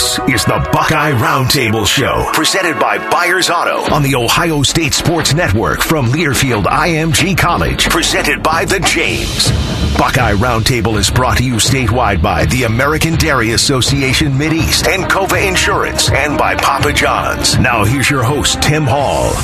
This is the Buckeye Roundtable Show, presented by Byers Auto on the Ohio State Sports Network from Learfield IMG College, presented by The James. Buckeye Roundtable is brought to you statewide by the American Dairy Association Mideast and Cova Insurance and by Papa John's. Now here's your host, Tim Hall.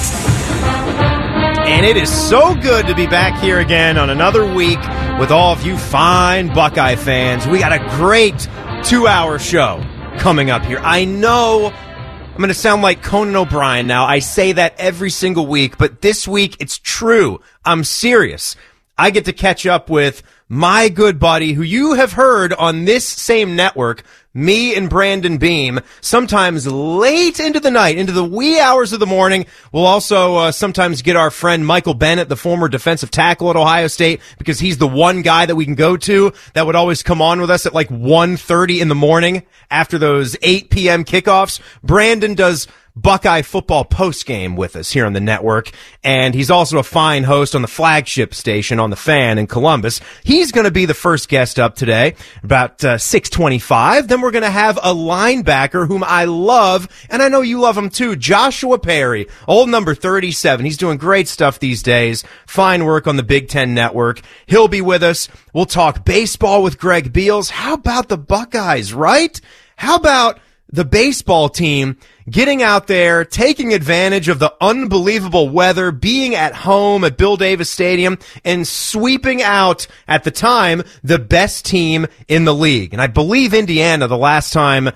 And it is so good to be back here again on another week with all of you fine Buckeye fans. We got a great two hour show coming up here. I know I'm going to sound like Conan O'Brien now. I say that every single week, but this week it's true. I'm serious. I get to catch up with my good buddy who you have heard on this same network, me and Brandon Beam, sometimes late into the night, into the wee hours of the morning. We'll also uh, sometimes get our friend Michael Bennett, the former defensive tackle at Ohio State, because he's the one guy that we can go to that would always come on with us at like 1.30 in the morning after those 8 p.m. kickoffs. Brandon does Buckeye football post game with us here on the network. And he's also a fine host on the flagship station on the fan in Columbus. He's going to be the first guest up today about uh, 625. Then we're going to have a linebacker whom I love. And I know you love him too. Joshua Perry, old number 37. He's doing great stuff these days. Fine work on the Big Ten network. He'll be with us. We'll talk baseball with Greg Beals. How about the Buckeyes, right? How about the baseball team getting out there, taking advantage of the unbelievable weather, being at home at Bill Davis Stadium, and sweeping out, at the time, the best team in the league. And I believe Indiana, the last time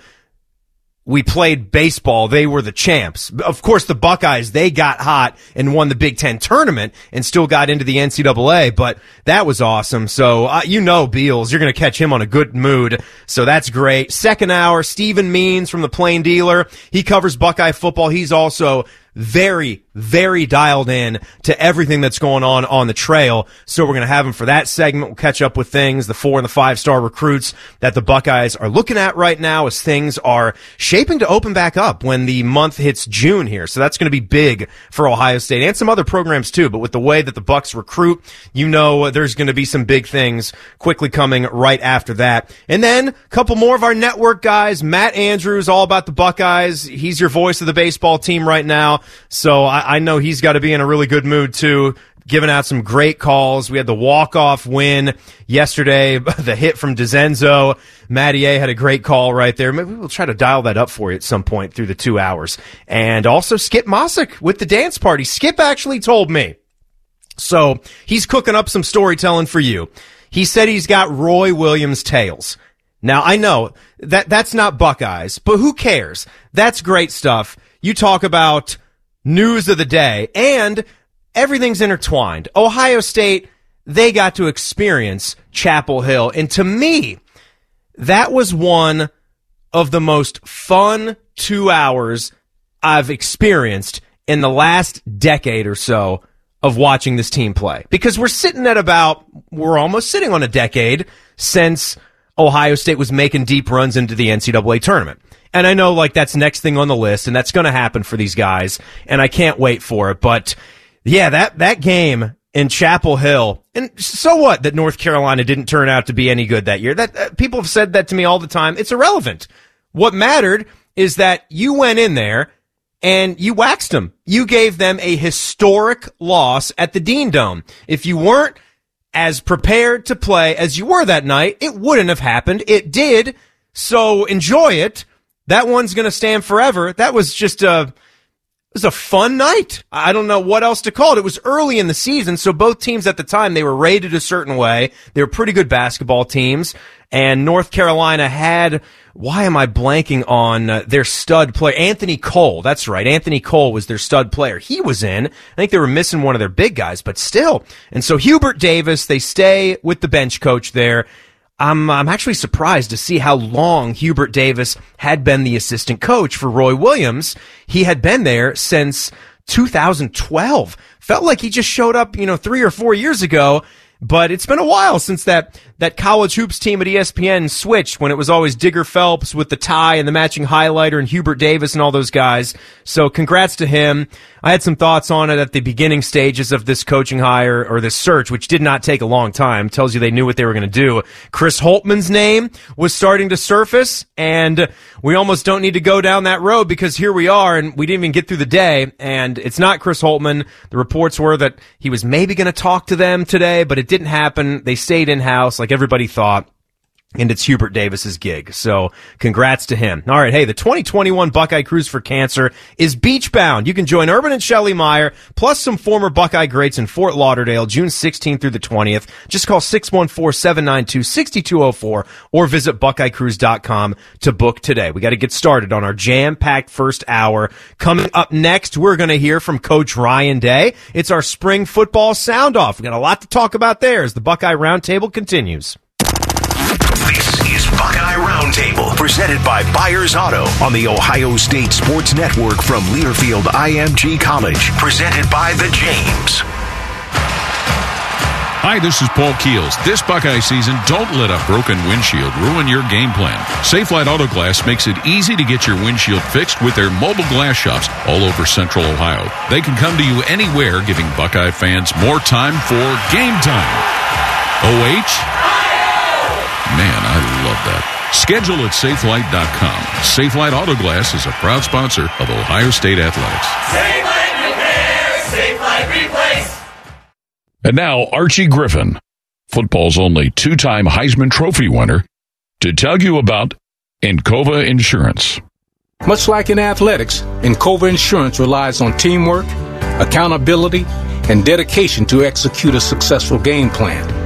we played baseball, they were the champs. Of course, the Buckeyes, they got hot and won the Big Ten tournament and still got into the NCAA, but that was awesome. So, uh, you know, Beals, you're going to catch him on a good mood. So that's great. Second hour, Stephen Means from the Plain Dealer. He covers Buckeye football. He's also very, very dialed in to everything that's going on on the trail. So we're going to have him for that segment. We'll catch up with things, the four and the five star recruits that the Buckeyes are looking at right now as things are shaping to open back up when the month hits June here. So that's going to be big for Ohio State and some other programs too. But with the way that the Bucks recruit, you know, there's going to be some big things quickly coming right after that. And then a couple more of our network guys, Matt Andrews, all about the Buckeyes. He's your voice of the baseball team right now. So I, I know he's got to be in a really good mood too giving out some great calls. We had the walk-off win yesterday, the hit from DeZenzo. Matty A had a great call right there. Maybe we'll try to dial that up for you at some point through the two hours. And also Skip Mosic with the dance party. Skip actually told me. So he's cooking up some storytelling for you. He said he's got Roy Williams tales. Now I know that that's not Buckeyes, but who cares? That's great stuff. You talk about news of the day, and everything's intertwined. Ohio State, they got to experience Chapel Hill. And to me, that was one of the most fun two hours I've experienced in the last decade or so of watching this team play. Because we're sitting at about, we're almost sitting on a decade since Ohio State was making deep runs into the NCAA tournament. And I know like that's next thing on the list and that's going to happen for these guys and I can't wait for it. But yeah, that, that game in Chapel Hill and so what that North Carolina didn't turn out to be any good that year. That uh, people have said that to me all the time. It's irrelevant. What mattered is that you went in there and you waxed them. You gave them a historic loss at the Dean Dome. If you weren't as prepared to play as you were that night, it wouldn't have happened. It did. So enjoy it. That one's going to stand forever. That was just a, it was a fun night. I don't know what else to call it. It was early in the season, so both teams at the time, they were rated a certain way. They were pretty good basketball teams. And North Carolina had, why am I blanking on uh, their stud player? Anthony Cole. That's right. Anthony Cole was their stud player. He was in. I think they were missing one of their big guys, but still. And so Hubert Davis, they stay with the bench coach there. I'm, I'm actually surprised to see how long Hubert Davis had been the assistant coach for Roy Williams. He had been there since 2012. Felt like he just showed up, you know, three or four years ago. But it's been a while since that, that college hoops team at ESPN switched when it was always Digger Phelps with the tie and the matching highlighter and Hubert Davis and all those guys. So congrats to him. I had some thoughts on it at the beginning stages of this coaching hire or this search, which did not take a long time. Tells you they knew what they were going to do. Chris Holtmann's name was starting to surface, and we almost don't need to go down that road because here we are, and we didn't even get through the day, and it's not Chris Holtmann. The reports were that he was maybe going to talk to them today, but it didn't happen. They stayed in house like everybody thought and it's Hubert Davis's gig. So congrats to him. All right. Hey, the 2021 Buckeye Cruise for Cancer is beach bound. You can join Urban and Shelley Meyer plus some former Buckeye greats in Fort Lauderdale, June 16th through the 20th. Just call 614-792-6204 or visit buckeyecruise.com to book today. We got to get started on our jam packed first hour. Coming up next, we're going to hear from Coach Ryan Day. It's our spring football sound off. We got a lot to talk about there as the Buckeye Roundtable continues. Presented by Byers Auto on the Ohio State Sports Network from Learfield IMG College, presented by the James. Hi, this is Paul Keels. This Buckeye season, don't let a broken windshield ruin your game plan. Safelite Auto Glass makes it easy to get your windshield fixed with their mobile glass shops all over central Ohio. They can come to you anywhere, giving Buckeye fans more time for game time. OH Man, I love that. Schedule at safelite.com. Safelite Autoglass is a proud sponsor of Ohio State Athletics. Safelite Repair, Safelite Replace. And now, Archie Griffin, football's only two time Heisman Trophy winner, to tell you about Encova Insurance. Much like in athletics, Encova Insurance relies on teamwork, accountability, and dedication to execute a successful game plan.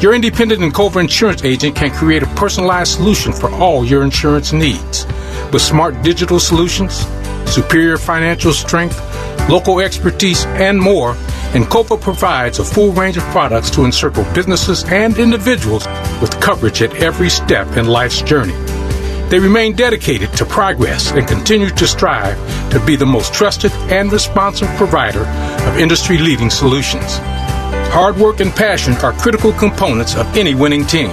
Your independent and Encova insurance agent can create a personalized solution for all your insurance needs. With smart digital solutions, superior financial strength, local expertise, and more, Encova provides a full range of products to encircle businesses and individuals with coverage at every step in life's journey. They remain dedicated to progress and continue to strive to be the most trusted and responsive provider of industry leading solutions. Hard work and passion are critical components of any winning team.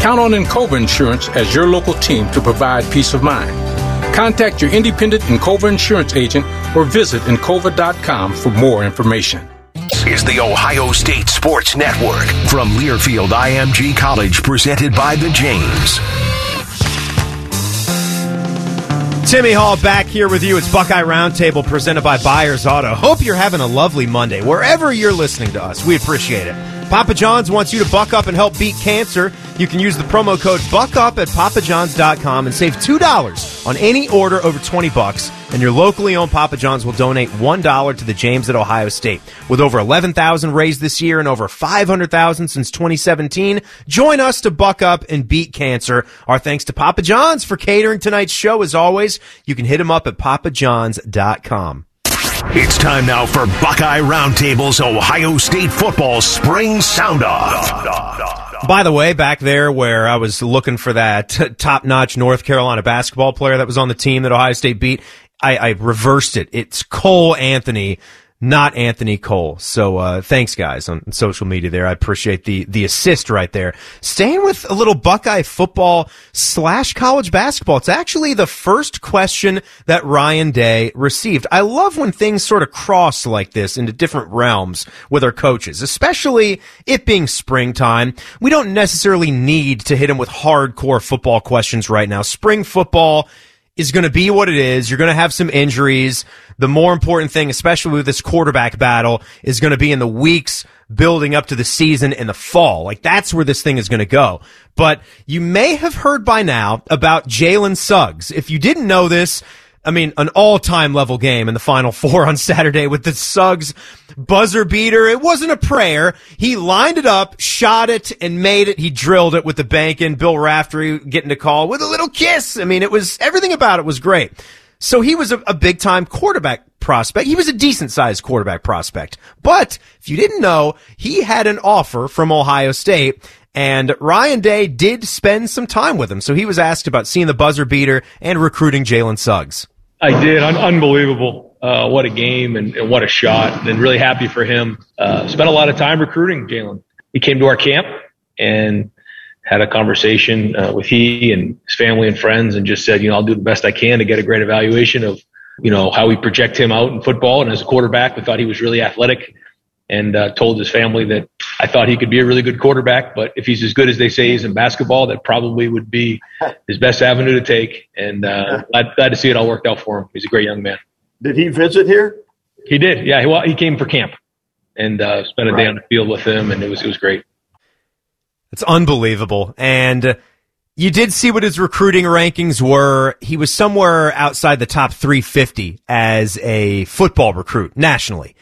Count on Encova Insurance as your local team to provide peace of mind. Contact your independent Encova insurance agent or visit Encova.com for more information. This is the Ohio State Sports Network from Learfield IMG College, presented by the James. Timmy Hall back here with you. It's Buckeye Roundtable presented by Byers Auto. Hope you're having a lovely Monday wherever you're listening to us. We appreciate it. Papa John's wants you to buck up and help beat cancer. You can use the promo code BUCKUP at papajohns.com and save $2 on any order over 20 bucks. And your locally owned Papa John's will donate $1 to the James at Ohio State. With over 11,000 raised this year and over 500,000 since 2017, join us to buck up and beat cancer. Our thanks to Papa John's for catering tonight's show. As always, you can hit them up at papajohns.com. It's time now for Buckeye Roundtable's Ohio State football spring sound off. By the way, back there where I was looking for that top notch North Carolina basketball player that was on the team that Ohio State beat, I, I reversed it. It's Cole Anthony not Anthony Cole. So uh, thanks, guys, on social media there. I appreciate the the assist right there. Staying with a little Buckeye football slash college basketball. It's actually the first question that Ryan Day received. I love when things sort of cross like this into different realms with our coaches, especially it being springtime. We don't necessarily need to hit him with hardcore football questions right now. Spring football is going to be what it is. You're going to have some injuries. The more important thing, especially with this quarterback battle, is going to be in the weeks building up to the season in the fall. Like that's where this thing is going to go. But you may have heard by now about Jalen Suggs. If you didn't know this, I mean, an all-time level game in the Final Four on Saturday with the Suggs buzzer beater. It wasn't a prayer. He lined it up, shot it, and made it. He drilled it with the bank in. Bill Raftery getting a call with a little kiss. I mean, it was everything about it was great. So he was a, a big time quarterback prospect. He was a decent sized quarterback prospect. But if you didn't know, he had an offer from Ohio State and Ryan Day did spend some time with him. So he was asked about seeing the buzzer beater and recruiting Jalen Suggs. I did. Un- unbelievable. Uh, what a game and, and, what a shot. And really happy for him. Uh, spent a lot of time recruiting Jalen. He came to our camp and had a conversation uh, with he and his family and friends and just said, you know, I'll do the best I can to get a great evaluation of you know, how we project him out in football. And as a quarterback, we thought he was really athletic and uh, told his family that I thought he could be a really good quarterback. But if he's as good as they say he's in basketball, that probably would be his best avenue to take. And uh, glad, glad to see it all worked out for him. He's a great young man. Did he visit here? He did. Yeah. He, well, he came for camp and uh, spent a right. day on the field with him, and it was it was great. It's unbelievable. And you did see what his recruiting rankings were. He was somewhere outside the top 350 as a football recruit nationally.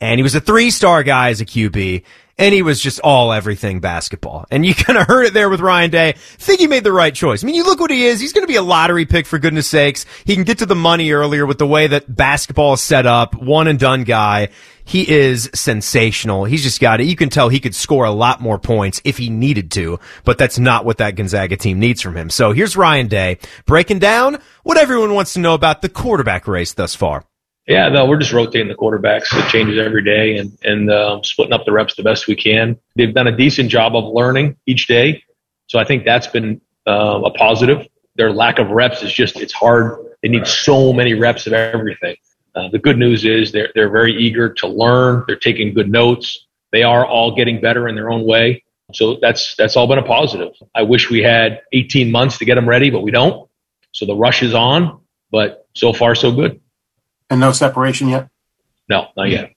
And he was a three star guy as a QB and he was just all everything basketball. And you kind of heard it there with Ryan Day. I think he made the right choice. I mean, you look what he is. He's going to be a lottery pick for goodness sakes. He can get to the money earlier with the way that basketball is set up. One and done guy. He is sensational. He's just got it. You can tell he could score a lot more points if he needed to, but that's not what that Gonzaga team needs from him. So here's Ryan Day breaking down what everyone wants to know about the quarterback race thus far. Yeah, no, we're just rotating the quarterbacks. It changes every day and, and um, splitting up the reps the best we can. They've done a decent job of learning each day. So I think that's been uh, a positive. Their lack of reps is just, it's hard. They need so many reps of everything. Uh, the good news is they're, they're very eager to learn. They're taking good notes. They are all getting better in their own way. So that's, that's all been a positive. I wish we had 18 months to get them ready, but we don't. So the rush is on, but so far so good. And no separation yet? No, not yet.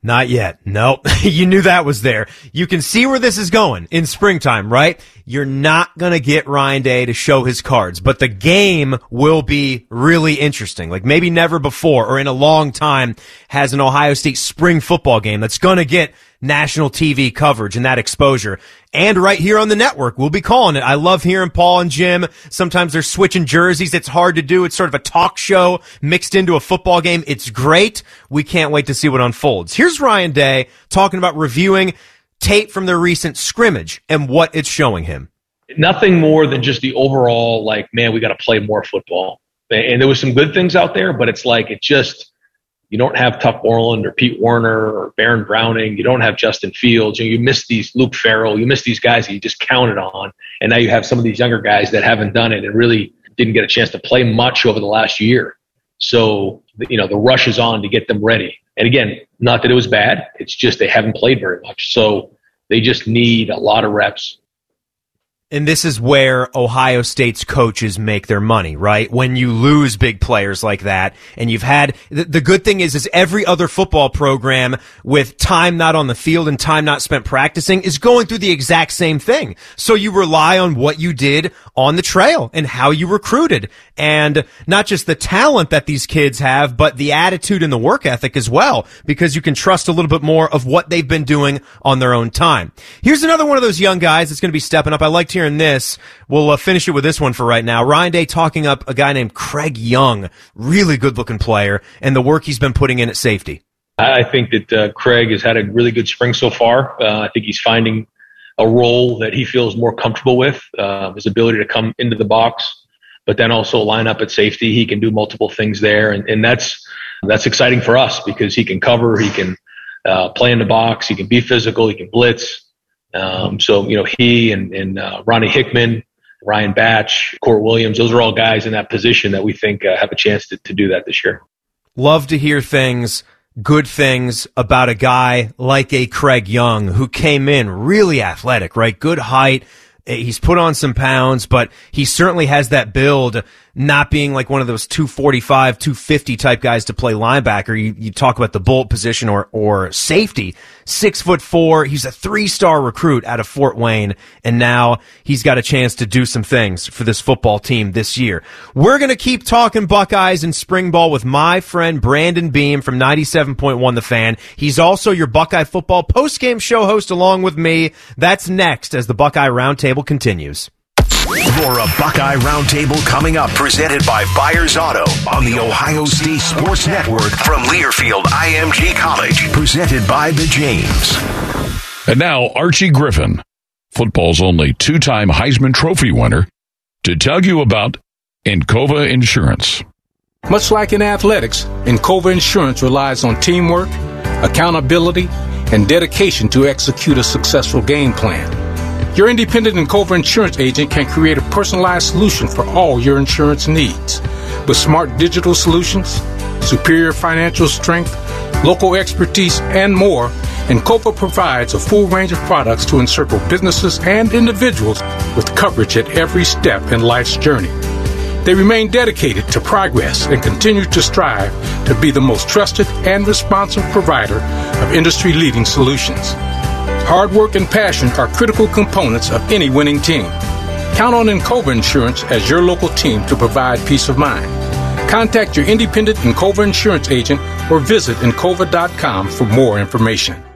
Not yet. No, you knew that was there. You can see where this is going in springtime, right? You're not going to get Ryan Day to show his cards, but the game will be really interesting. Like maybe never before or in a long time has an Ohio State spring football game that's going to get national TV coverage and that exposure. And right here on the network, we'll be calling it. I love hearing Paul and Jim. Sometimes they're switching jerseys. It's hard to do. It's sort of a talk show mixed into a football game. It's great. We can't wait to see what unfolds. Here's Ryan Day talking about reviewing tape from their recent scrimmage and what it's showing him. Nothing more than just the overall, like, man, we got to play more football. And there was some good things out there, but it's like, it just, you don't have Tuf Borland or Pete Werner or Baron Browning. You don't have Justin Fields. You, you miss these Luke Farrell. You miss these guys that you just counted on. And now you have some of these younger guys that haven't done it and really didn't get a chance to play much over the last year. So, you know, the rush is on to get them ready. And again, not that it was bad. It's just they haven't played very much. So they just need a lot of reps and this is where Ohio State's coaches make their money, right? When you lose big players like that, and you've had the, the, good thing is, is every other football program with time not on the field and time not spent practicing is going through the exact same thing. So you rely on what you did on the trail and how you recruited, and not just the talent that these kids have, but the attitude and the work ethic as well, because you can trust a little bit more of what they've been doing on their own time. Here's another one of those young guys that's going to be stepping up. I like to hearing this. We'll uh, finish it with this one for right now. Ryan Day talking up a guy named Craig Young, really good looking player, and the work he's been putting in at safety. I think that uh, Craig has had a really good spring so far. Uh, I think he's finding a role that he feels more comfortable with. Uh, his ability to come into the box, but then also line up at safety. He can do multiple things there, and, and that's that's exciting for us because he can cover, he can uh, play in the box, he can be physical, he can blitz. Um, so, you know, he and, and uh, Ronnie Hickman, Ryan Batts, Kourt Williams, those are all guys in that position that we think uh, have a chance to, to do that this year. Love to hear things, good things about a guy like a Craig Young who came in really athletic, right? Good height. He's put on some pounds, but he certainly has that build not being like one of those 245, 250 type guys to play linebacker. You, you talk about the bolt position or, or safety. Six foot four. He's a three star recruit out of Fort Wayne. And now he's got a chance to do some things for this football team this year. We're going to keep talking Buckeyes and spring ball with my friend Brandon Beam from 97.1 The Fan. He's also your Buckeye football post game show host along with me. That's next as the Buckeye Roundtable continues. More a Buckeye Roundtable coming up, presented by Byers Auto on the Ohio State Sports Network from Learfield IMG College, presented by the James. And now Archie Griffin, football's only two-time Heisman Trophy winner, to tell you about Encova Insurance. Much like in athletics, Encova Insurance relies on teamwork, accountability, and dedication to execute a successful game plan. Your independent and Encova insurance agent can create a personalized solution for all your insurance needs. With smart digital solutions, superior financial strength, local expertise, and more, Encova provides a full range of products to encircle businesses and individuals with coverage at every step in life's journey. They remain dedicated to progress and continue to strive to be the most trusted and responsive provider of industry leading solutions. Hard work and passion are critical components of any winning team. Count on Encova Insurance as your local team to provide peace of mind. Contact your independent Encova insurance agent or visit Encova.com for more information.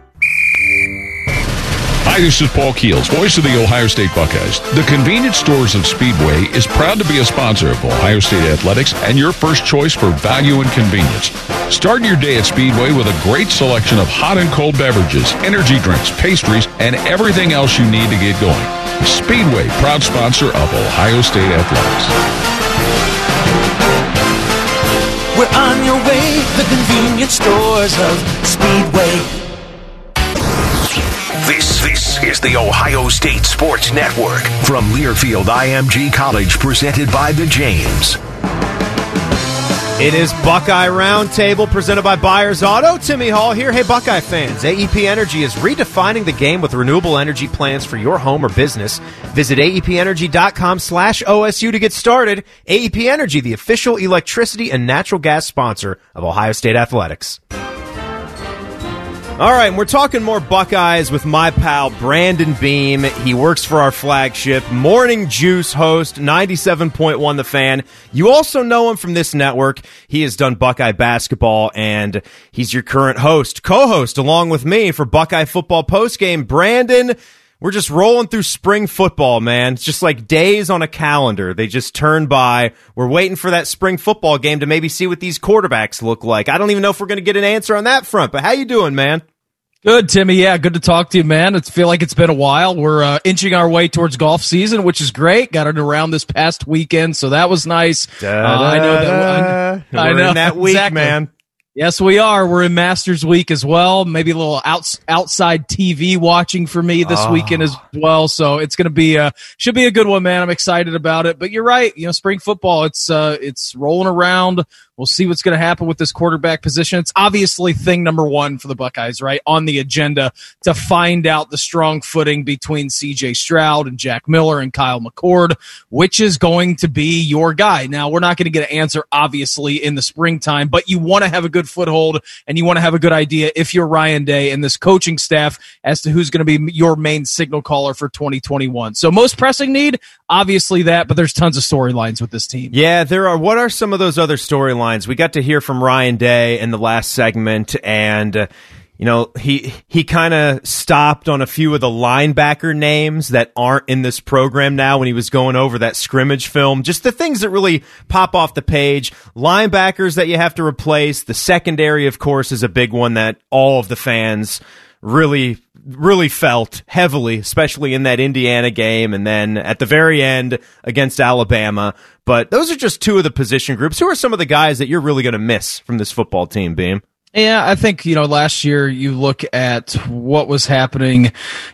Hi, this is Paul Keels, voice of the Ohio State Buckeyes. The convenience stores of Speedway is proud to be a sponsor of Ohio State Athletics and your first choice for value and convenience. Start your day at Speedway with a great selection of hot and cold beverages, energy drinks, pastries, and everything else you need to get going. Speedway, proud sponsor of Ohio State Athletics. We're on your way, the convenience stores of Speedway. This this is the Ohio State Sports Network from Learfield IMG College, presented by the James. It is Buckeye Roundtable presented by Byers Auto. Timmy Hall here. Hey, Buckeye fans. AEP Energy is redefining the game with renewable energy plans for your home or business. Visit AEPenergy.com slash OSU to get started. AEP Energy, the official electricity and natural gas sponsor of Ohio State Athletics. All right, we're talking more Buckeyes with my pal Brandon Beam. He works for our flagship Morning Juice host, 97.1 The Fan. You also know him from this network. He has done Buckeye basketball and he's your current host, co-host along with me for Buckeye football postgame. Brandon, we're just rolling through spring football, man. It's just like days on a calendar. They just turn by. We're waiting for that spring football game to maybe see what these quarterbacks look like. I don't even know if we're going to get an answer on that front, but how you doing, man? Good, Timmy. Yeah, good to talk to you, man. It feel like it's been a while. We're uh, inching our way towards golf season, which is great. Got it around this past weekend, so that was nice. Uh, I know that. I, I know that week, exactly. man. Yes, we are. We're in Masters Week as well. Maybe a little outs, outside TV watching for me this Oh. weekend as well. So it's going to be a should be a good one, man. I'm excited about it. But you're right. You know, spring football. It's uh, it's rolling around. We'll see what's going to happen with this quarterback position. It's obviously thing number one for the Buckeyes, right? On the agenda to find out the strong footing between CJ Stroud and Jack Miller and Kyle McCord, which is going to be your guy. Now, we're not going to get an answer, obviously, in the springtime, but you want to have a good foothold and you want to have a good idea if you're Ryan Day and this coaching staff as to who's going to be your main signal caller for 2021. So, most pressing need, obviously that, but there's tons of storylines with this team. Yeah, there are. What are some of those other storylines? We got to hear from Ryan Day in the last segment, and uh, you know he he kind of stopped on a few of the linebacker names that aren't in this program now when he was going over that scrimmage film. Just the things that really pop off the page. Linebackers that you have to replace. The secondary, of course, is a big one that all of the fans really really felt heavily, especially in that Indiana game and then at the very end against Alabama. But those are just two of the position groups. Who are some of the guys that you're really going to miss from this football team, Beam? Yeah, I think, you know, last year you look at what was happening, you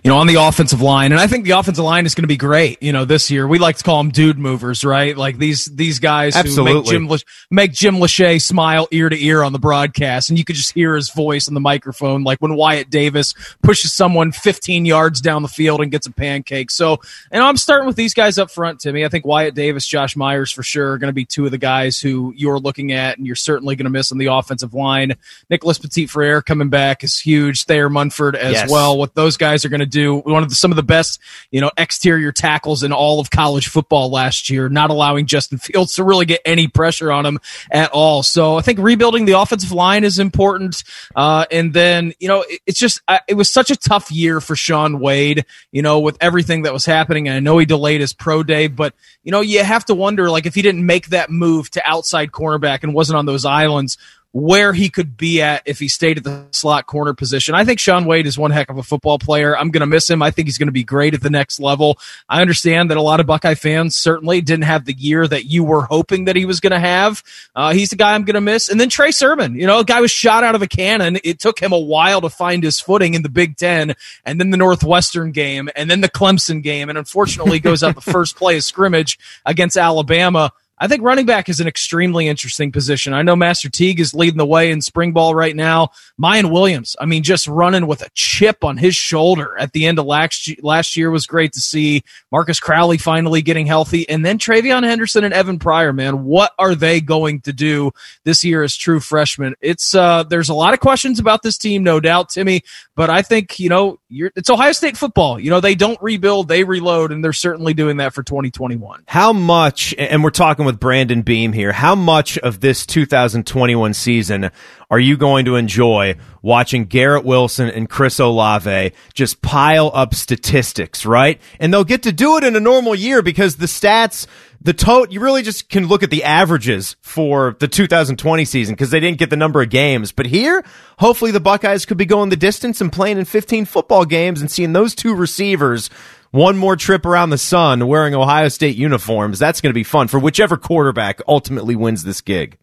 know, on the offensive line, and I think the offensive line is going to be great. You know, this year we like to call them dude movers, right? Like these, these guys who make Absolutely. Jim, make Jim Lachey smile ear to ear on the broadcast, and you could just hear his voice on the microphone, like when Wyatt Davis pushes someone 15 yards down the field and gets a pancake. So, and I'm starting with these guys up front, Timmy. I think Wyatt Davis, Josh Myers for sure are going to be two of the guys who you're looking at, and you're certainly going to miss on the offensive line. Nicholas Petit Frere coming back is huge. Thayer Munford as Yes. well. What those guys are going to do, one of the, some of the best, you know, exterior tackles in all of college football last year, not allowing Justin Fields to really get any pressure on him at all. So I think rebuilding the offensive line is important. Uh, and then, you know, it, it's just, I, it was such a tough year for Shaun Wade, you know, with everything that was happening. And I know he delayed his pro day, but, you know, you have to wonder, like, if he didn't make that move to outside cornerback and wasn't on those islands, where he could be at if he stayed at the slot corner position. I think Shaun Wade is one heck of a football player. I'm going to miss him. I think he's going to be great at the next level. I understand that a lot of Buckeye fans certainly didn't have the year that you were hoping that he was going to have. Uh, he's the guy I'm going to miss. And then Trey Sermon, you know, a guy was shot out of a cannon. It took him a while to find his footing in the Big Ten and then the Northwestern game and then the Clemson game. And unfortunately goes out the first play of scrimmage against Alabama. I think running back is an extremely interesting position. I know Master Teague is leading the way in spring ball right now. Miyan Williams, I mean, just running with a chip on his shoulder at the end of last, last year was great to see. Marcus Crowley finally getting healthy. And then TreVeyon Henderson and Evan Pryor, man, what are they going to do this year as true freshmen? It's, uh, there's a lot of questions about this team, no doubt, Timmy, but I think, you know, it's Ohio State football. You know, they don't rebuild, they reload, and they're certainly doing that for 2021. How much, and we're talking with Brandon Beam here. How much of this 2021 season are you going to enjoy watching Garrett Wilson and Chris Olave just pile up statistics, right? And they'll get to do it in a normal year because the stats, the total, you really just can look at the averages for the 2020 season because they didn't get the number of games. But here, hopefully the Buckeyes could be going the distance and playing in 15 football games and seeing those two receivers one more trip around the sun wearing Ohio State uniforms. That's going to be fun for whichever quarterback ultimately wins this gig.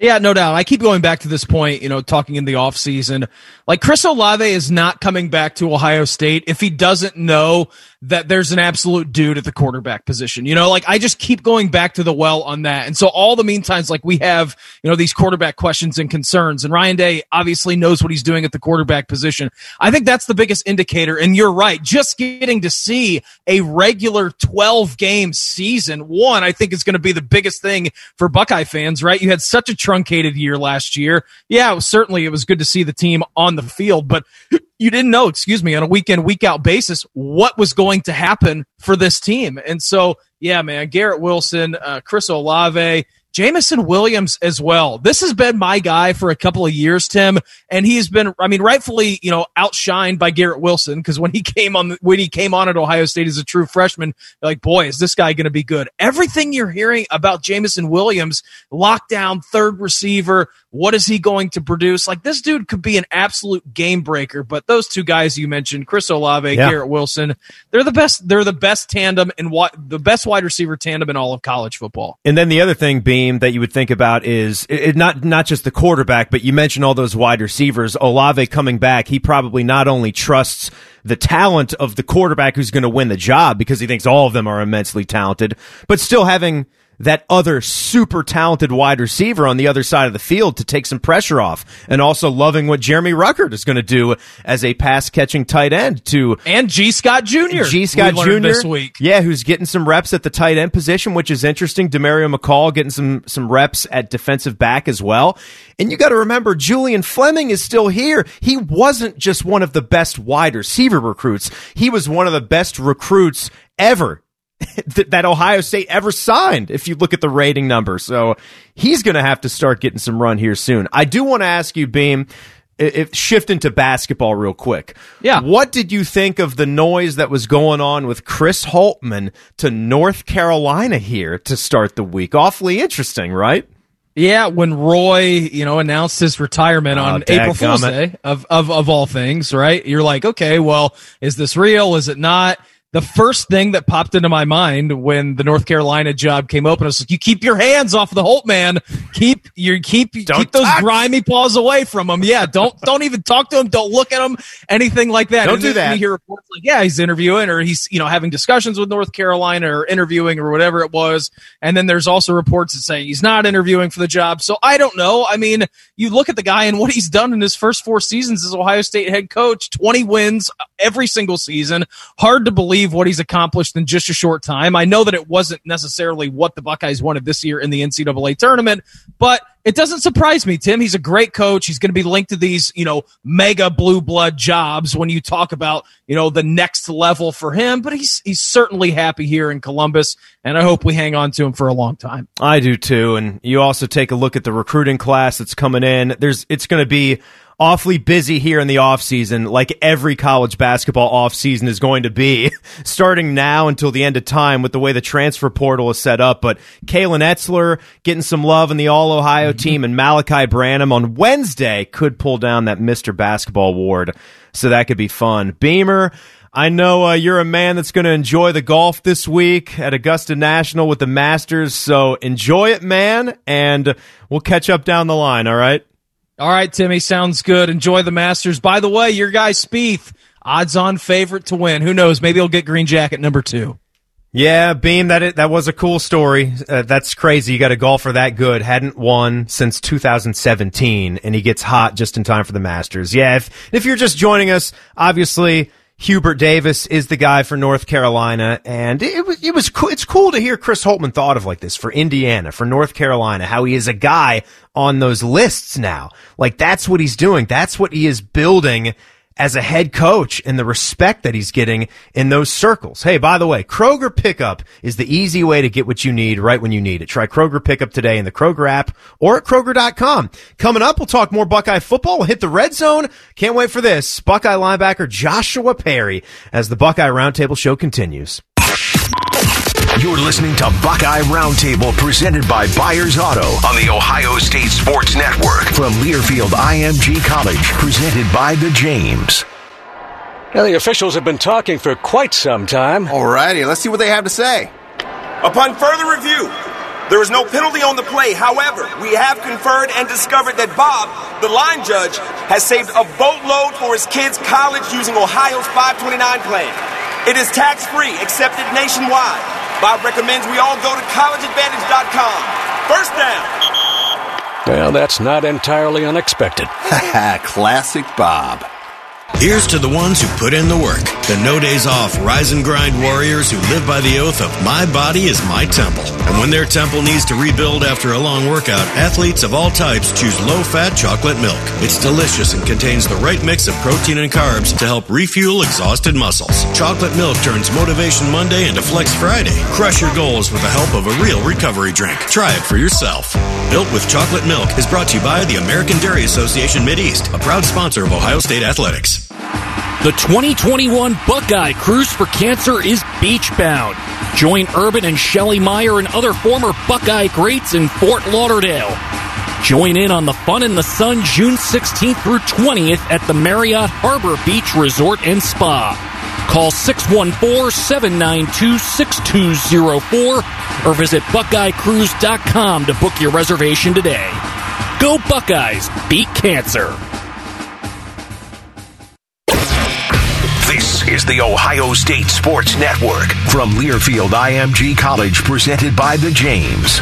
Yeah, no doubt. I keep going back to this point, you know, talking in the offseason. Like Chris Olave is not coming back to Ohio State if he doesn't know that there's an absolute dude at the quarterback position. You know, like I just keep going back to the well on that. And so all the meantimes, like we have, you know, these quarterback questions and concerns and Ryan Day obviously knows what he's doing at the quarterback position. I think that's the biggest indicator. And you're right. Just getting to see a regular 12 game season one, I think is going to be the biggest thing for Buckeye fans, right? You had such a truncated year last year. Yeah, it was, certainly it was good to see the team on the field, but you didn't know, excuse me, on a weekend, week out basis, what was going to happen for this team. And so, yeah, man, Garrett Wilson, uh, Chris Olave, Jameson Williams as well. This has been my guy for a couple of years, Tim, and he's been, I mean, rightfully, you know, outshined by Garrett Wilson because when he came on, when he came on at Ohio State as a true freshman, like, boy, is this guy going to be good? Everything you're hearing about Jameson Williams, lockdown, third receiver, what is he going to produce? Like this dude could be an absolute game breaker, but those two guys you mentioned, Chris Olave, yeah. Garrett Wilson, they're the best. They're the best tandem in what the best wide receiver tandem in all of college football. And then the other thing, Beam, that you would think about is it, not not just the quarterback, but you mentioned all those wide receivers. Olave coming back, he probably not only trusts the talent of the quarterback who's going to win the job because he thinks all of them are immensely talented, but still having that other super talented wide receiver on the other side of the field to take some pressure off and also loving what Jeremy Ruckert is going to do as a pass catching tight end to and Gee Scott Jr. Gee Scott Jr. this week. Yeah, who's getting some reps at the tight end position, which is interesting. Demario McCall getting some some reps at defensive back as well. And you got to remember Julian Fleming is still here. He wasn't just one of the best wide receiver recruits. He was one of the best recruits ever that Ohio State ever signed if you look at the rating number. So he's going to have to start getting some run here soon. I do want to ask you, Beam, if shift into basketball real quick. Yeah. What did you think of the noise that was going on with Chris Holtmann to North Carolina here to start the week? Awfully interesting, right? Yeah, when Roy, you know, announced his retirement oh, on April Fool's Day of, of of all things, right? You're like, okay, well, is this real? Is it not? The first thing that popped into my mind when the North Carolina job came open, I was like, "You keep your hands off the Holt man. Keep your keep don't keep those grimy paws away from him. Yeah, don't don't even talk to him. Don't look at him. Anything like that. Don't and do that. You hear reports like, yeah, he's interviewing or he's you know having discussions with North Carolina or interviewing or whatever it was. And then there's also reports that say he's not interviewing for the job. So I don't know. I mean, you look at the guy and what he's done in his first four seasons as Ohio State head coach, 20 wins every single season. Hard to believe believe what he's accomplished in just a short time. I know that it wasn't necessarily what the Buckeyes wanted this year in the NCAA tournament, but it doesn't surprise me, Tim. He's a great coach. He's going to be linked to these, you know, mega blue blood jobs when you talk about, you know, the next level for him. But he's he's certainly happy here in Columbus, and I hope we hang on to him for a long time. I do too. And you also take a look at the recruiting class that's coming in. There's it's going to be awfully busy here in the offseason, like every college basketball offseason is going to be, starting now until the end of time with the way the transfer portal is set up. But Kalen Etzler getting some love in the All Ohio mm-hmm. team, and Malachi Branham on Wednesday could pull down that Mr. Basketball award. So that could be fun. Beamer, I know uh, you're a man that's going to enjoy the golf this week at Augusta National with the Masters. So enjoy it, man, and we'll catch up down the line. All right. All right, Timmy, sounds good. Enjoy the Masters. By the way, your guy Spieth, odds on favorite to win. Who knows? Maybe he'll get green jacket number two. Yeah, Beam, that that was a cool story. Uh, that's crazy. You got a golfer that good, hadn't won since 2017, and he gets hot just in time for the Masters. Yeah, if if you're just joining us, obviously Hubert Davis is the guy for North Carolina, and it was it was cool. It's cool to hear Chris Holtmann thought of like this for Indiana, for North Carolina, how he is a guy on those lists now. Like that's what he's doing. That's what he is building as a head coach and the respect that he's getting in those circles. Hey, by the way, Kroger Pickup is the easy way to get what you need right when you need it. Try Kroger Pickup today in the Kroger app or at Kroger.com. Coming up, we'll talk more Buckeye football. We'll hit the red zone. Can't wait for this. Buckeye linebacker Joshua Perry as the Buckeye Roundtable show continues. You're listening to Buckeye Roundtable presented by Byers Auto on the Ohio State Sports Network from Learfield IMG College, presented by the James. Now, the officials have been talking for quite some time. Alrighty, let's see what they have to say. Upon further review, there is no penalty on the play. However, we have conferred and discovered that Bob, the line judge, has saved a boatload for his kids' college using Ohio's 529 plan. It is tax free, accepted nationwide. Bob recommends we all go to collegeadvantage.com. First down. Well, that's not entirely unexpected. Classic Bob. Here's to the ones who put in the work, the no days off rise and grind warriors who live by the oath of my body is my temple. And when their temple needs to rebuild after a long workout, athletes of all types choose low fat chocolate milk. It's delicious and contains the right mix of protein and carbs to help refuel exhausted muscles. Chocolate milk turns Motivation Monday into Flex Friday. Crush your goals with the help of a real recovery drink. Try it for yourself. Built with chocolate milk is brought to you by the American Dairy Association Mideast, a proud sponsor of Ohio State Athletics. The 2021 Buckeye Cruise for Cancer is beach bound. Join Urban and Shelley Meyer and other former Buckeye greats in Fort Lauderdale. Join in on the fun in the sun June 16th through 20th at the Marriott Harbor Beach Resort and Spa. Call 614 792 6204 or visit BuckeyeCruise.com to book your reservation today. Go Buckeyes! Beat cancer! Is the Ohio State Sports Network from Learfield IMG College, presented by the James.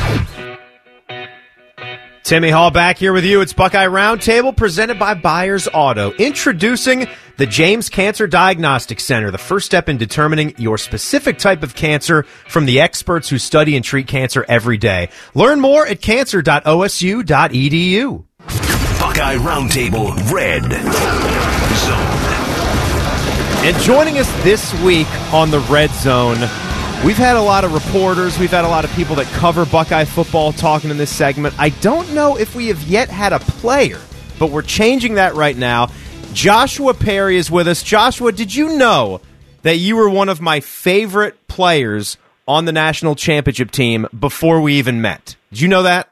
Timmy Hall back here with you. It's Buckeye Roundtable presented by Byers Auto. Introducing the James Cancer Diagnostic Center, the first step in determining your specific type of cancer from the experts who study and treat cancer every day. Learn more at cancer.osu.edu. Buckeye Roundtable Red Zone. And joining us this week on the Red Zone, we've had a lot of reporters, we've had a lot of people that cover Buckeye football talking in this segment. I don't know if we have yet had a player, but we're changing that right now. Joshua Perry is with us. Joshua, did you know that you were one of my favorite players on the national championship team before we even met? Did you know that?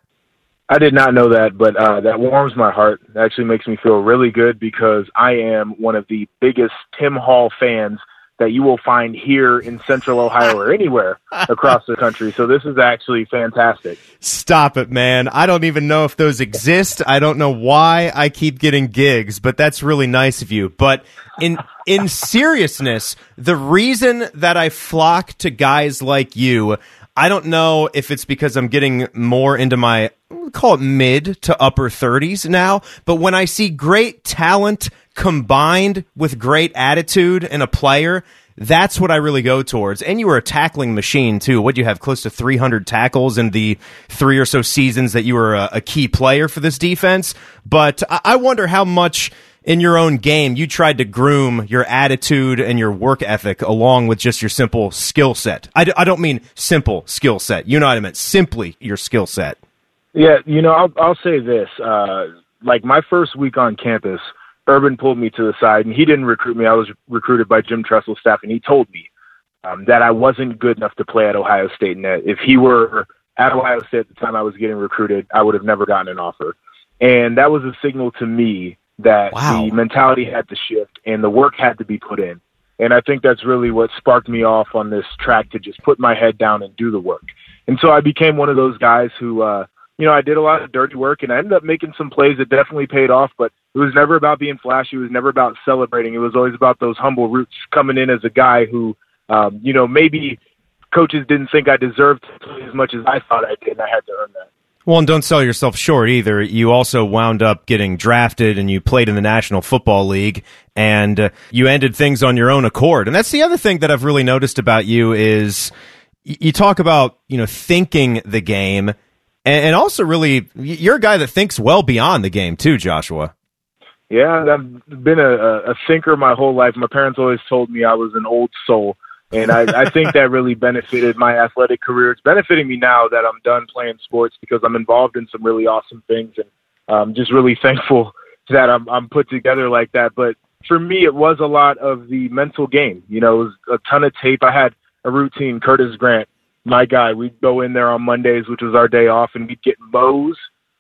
I did not know that, but uh, that warms my heart. It actually makes me feel really good because I am one of the biggest Tim Hall fans that you will find here in Central Ohio or anywhere across the country. So this is actually fantastic. Stop it, man. I don't even know if those exist. I don't know why I keep getting gigs, but that's really nice of you. But in in seriousness, the reason that I flock to guys like you I don't know if it's because I'm getting more into my call it mid to upper 30s now, but when I see great talent combined with great attitude in a player, that's what I really go towards. And you were a tackling machine too. What you have? Close to 300 tackles in the three or so seasons that you were a, a key player for this defense. But I wonder how much in your own game you tried to groom your attitude and your work ethic along with just your simple skill set. I d- I don't mean simple skill set. You know what I meant? Simply your skill set. Yeah, you know, I'll I'll say this. Uh, like my first week on campus, Urban pulled me to the side, and he didn't recruit me. I was recruited by Jim Tressel's staff, and he told me um, that I wasn't good enough to play at Ohio State. And that if he were at Ohio State at the time I was getting recruited, I would have never gotten an offer. And that was a signal to me that wow. the mentality had to shift and the work had to be put in. And I think that's really what sparked me off on this track to just put my head down and do the work. And so I became one of those guys who, uh, you know, I did a lot of dirty work and I ended up making some plays that definitely paid off, but it was never about being flashy. It was never about celebrating. It was always about those humble roots coming in as a guy who, um, you know, maybe coaches didn't think I deserved to play as much as I thought I did, and I had to earn that. Well, and don't sell yourself short either. You also wound up getting drafted and you played in the National Football League and uh, you ended things on your own accord. And that's the other thing that I've really noticed about you is you talk about, you know, thinking the game and also really you're a guy that thinks well beyond the game too, Joshua. Yeah, I've been a, a thinker my whole life. My parents always told me I was an old soul and I, I think that really benefited my athletic career. It's benefiting me now that I'm done playing sports because I'm involved in some really awesome things, and I'm just really thankful that I'm, I'm put together like that. But for me, it was a lot of the mental game. You know, it was a ton of tape. I had a routine. Curtis Grant, my guy, we'd go in there on Mondays, which was our day off, and we'd get Moe's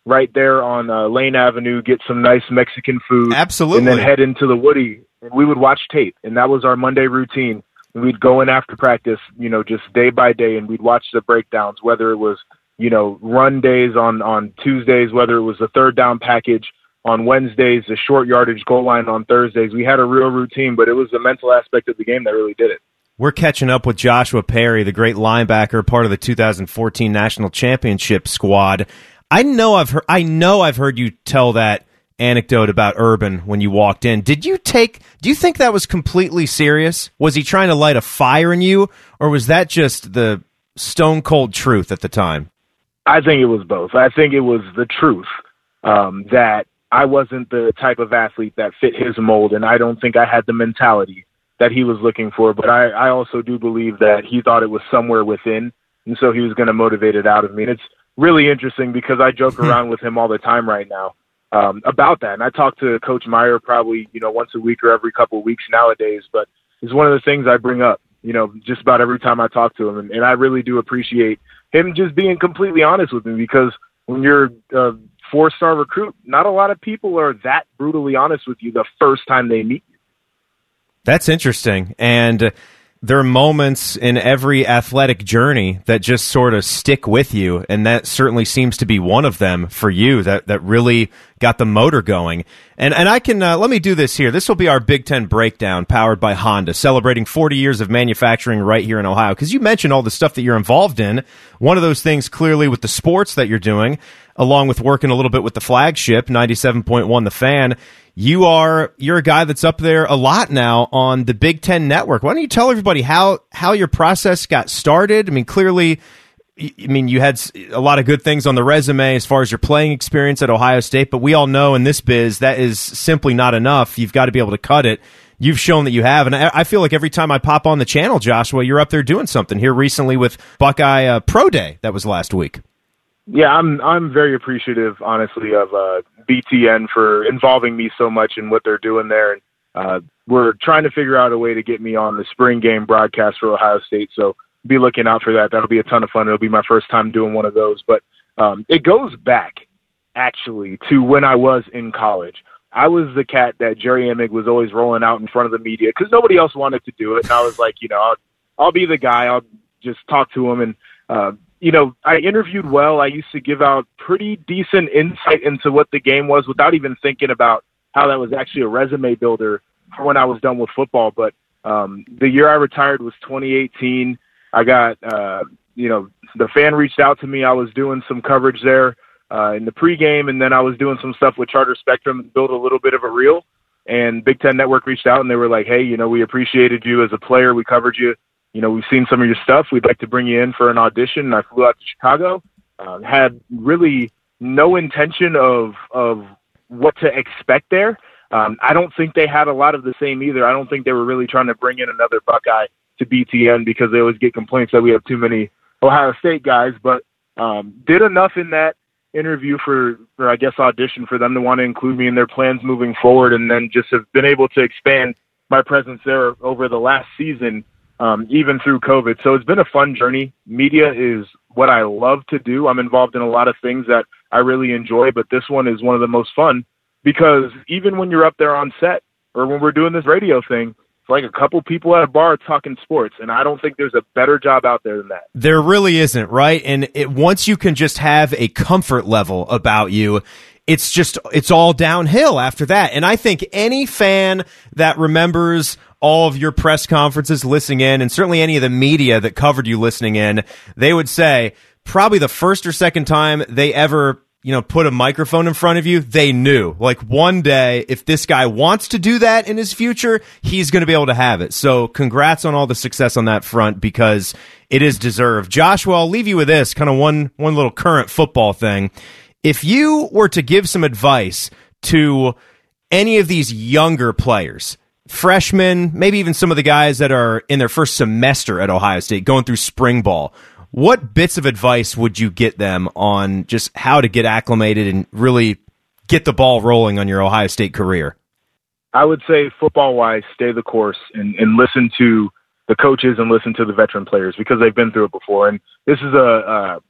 right there on uh, Lane Avenue, get some nice Mexican food, absolutely, and then head into the Woody. And we would watch tape, and that was our Monday routine we'd go in after practice, you know, just day by day, and we'd watch the breakdowns, whether it was, you know, run days on on Tuesdays, whether it was the third down package on Wednesdays, the short yardage goal line on Thursdays. We had a real routine, but it was the mental aspect of the game that really did it. We're catching up with Joshua Perry, the great linebacker, part of the 2014 national championship squad. I know I've heard, I know I've heard you tell that anecdote about Urban when you walked in. Did you take do you think that was completely serious? Was he trying to light a fire in you or was that just the stone cold truth at the time? I think it was both. I think it was the truth um, that I wasn't the type of athlete that fit his mold, and I don't think I had the mentality that he was looking for. But I, I also do believe that he thought it was somewhere within, and so he was going to motivate it out of me. And it's really interesting because I joke around with him all the time right now um, about that. And I talk to Coach Meyer probably you know once a week or every couple of weeks nowadays. But it's one of the things I bring up, you know, just about every time I talk to him, and, and I really do appreciate him just being completely honest with me because when you're a four star recruit, not a lot of people are that brutally honest with you the first time they meet you. That's interesting, and there are moments in every athletic journey that just sort of stick with you and that certainly seems to be one of them for you that that really got the motor going. And and I can uh, let me do this here. This will be our Big 10 breakdown powered by Honda celebrating 40 years of manufacturing right here in Ohio. Cuz you mentioned all the stuff that you're involved in. One of those things clearly with the sports that you're doing along with working a little bit with the flagship 97.1 the fan you are you're a guy that's up there a lot now on the Big Ten Network. Why don't you tell everybody how how your process got started? I mean, clearly, I mean you had a lot of good things on the resume as far as your playing experience at Ohio State, but we all know in this biz that is simply not enough. You've got to be able to cut it. You've shown that you have, and I feel like every time I pop on the channel, Joshua, you're up there doing something. Here recently with Buckeye uh, Pro Day that was last week. Yeah, I'm I'm very appreciative, honestly, of uh, BTN for involving me so much in what they're doing there. And uh, we're trying to figure out a way to get me on the spring game broadcast for Ohio State. So be looking out for that. That'll be a ton of fun. It'll be my first time doing one of those. But um, it goes back actually to when I was in college. I was the cat that Jerry Emig was always rolling out in front of the media because nobody else wanted to do it. And I was like, you know, I'll, I'll be the guy. I'll just talk to him and uh, you know, I interviewed well. I used to give out pretty decent insight into what the game was without even thinking about how that was actually a resume builder when I was done with football. But um, the year I retired was 2018. I got, uh, you know, the fan reached out to me. I was doing some coverage there uh, in the pregame, and then I was doing some stuff with Charter Spectrum and built a little bit of a reel. And Big Ten Network reached out and they were like, "Hey, you know, we appreciated you as a player. We covered you you know, we've seen some of your stuff. We'd like to bring you in for an audition. And I flew out to Chicago. Uh, had really no intention of of what to expect there. Um, I don't think they had a lot of the same either. I don't think they were really trying to bring in another Buckeye to BTN because they always get complaints that we have too many Ohio State guys. But um, did enough in that interview for, for I guess audition for them to want to include me in their plans moving forward, and then just have been able to expand my presence there over the last season um, even through COVID. So it's been a fun journey. Media is what I love to do. I'm involved in a lot of things that I really enjoy, but this one is one of the most fun because even when you're up there on set or when we're doing this radio thing, it's like a couple people at a bar talking sports, and I don't think there's a better job out there than that. There really isn't, right? And it, once you can just have a comfort level about you, it's just it's all downhill after that. And I think any fan that remembers all of your press conferences listening in, and certainly any of the media that covered you listening in, they would say probably the first or second time they ever you know, put a microphone in front of you, they knew like one day if this guy wants to do that in his future, he's going to be able to have it. So congrats on all the success on that front because it is deserved. Joshua, I'll leave you with this kind of one, one little current football thing. If you were to give some advice to any of these younger players, freshmen, maybe even some of the guys that are in their first semester at Ohio State going through spring ball, what bits of advice would you get them on just how to get acclimated and really get the ball rolling on your Ohio State career? I would say football wise, stay the course and, and listen to the coaches and listen to the veteran players because they've been through it before. And this is a,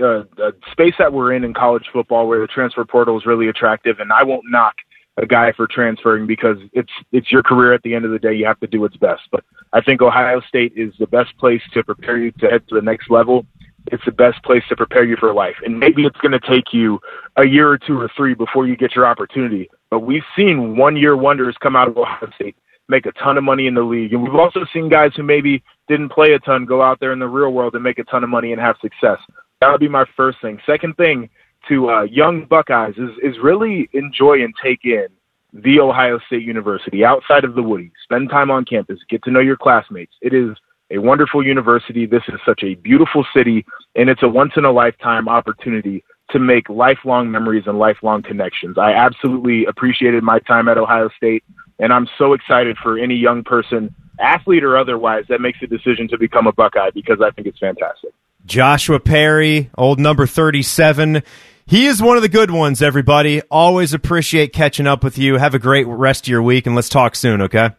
a, a, a space that we're in in college football where the transfer portal is really attractive. And I won't knock a guy for transferring because it's it's your career at the end of the day. You have to do what's best. But I think Ohio State is the best place to prepare you to head to the next level. It's the best place to prepare you for life. And maybe it's going to take you a year or two or three before you get your opportunity. But we've seen one year wonders come out of Ohio State, make a ton of money in the league. And we've also seen guys who maybe didn't play a ton go out there in the real world and make a ton of money and have success. That would be my first thing. Second thing, to uh, young Buckeyes is is really enjoy and take in the Ohio State University outside of the Woody. Spend time on campus, get to know your classmates. It is a wonderful university. This is such a beautiful city, and it's a once in a lifetime opportunity to make lifelong memories and lifelong connections. I absolutely appreciated my time at Ohio State, and I'm so excited for any young person, athlete or otherwise, that makes a decision to become a Buckeye because I think it's fantastic. Joshua Perry, old number 37. He is one of the good ones, everybody. Always appreciate catching up with you. Have a great rest of your week, and let's talk soon, okay?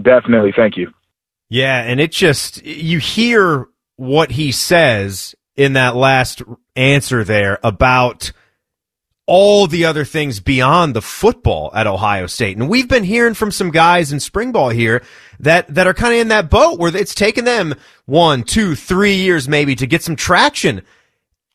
Definitely. Thank you. Yeah, and it just, you hear what he says in that last answer there about all the other things beyond the football at Ohio State. And we've been hearing from some guys in spring ball here that, that are kind of in that boat where it's taken them one, two, three years maybe to get some traction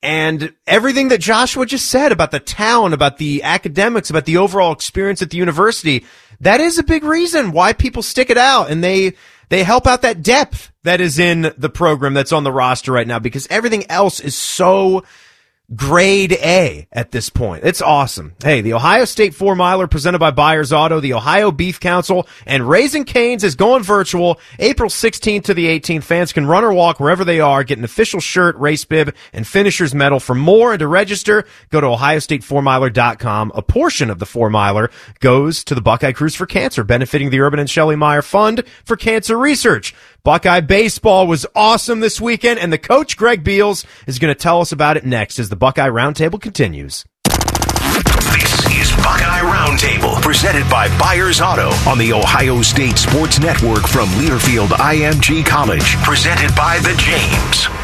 and everything that Joshua just said about the town, about the academics, about the overall experience at the university, that is a big reason why people stick it out and they, they help out that depth that is in the program that's on the roster right now because everything else is so grade A at this point. It's awesome. Hey, the Ohio State four miler presented by Byers Auto, the Ohio Beef Council, and Raising Canes is going virtual April 16th to the 18th. Fans can run or walk wherever they are, get an official shirt, race bib, and finisher's medal. For more and to register, go to OhioStateFourMiler.com. A portion of the four miler goes to the Buckeye Cruise for Cancer, benefiting the Urban and Shelley Meyer Fund for Cancer Research. Buckeye baseball was awesome this weekend, and the coach Greg Beals is going to tell us about it next as the Buckeye Roundtable continues. This is Buckeye Roundtable, presented by Byers Auto on the Ohio State Sports Network from Learfield IMG College, presented by the James.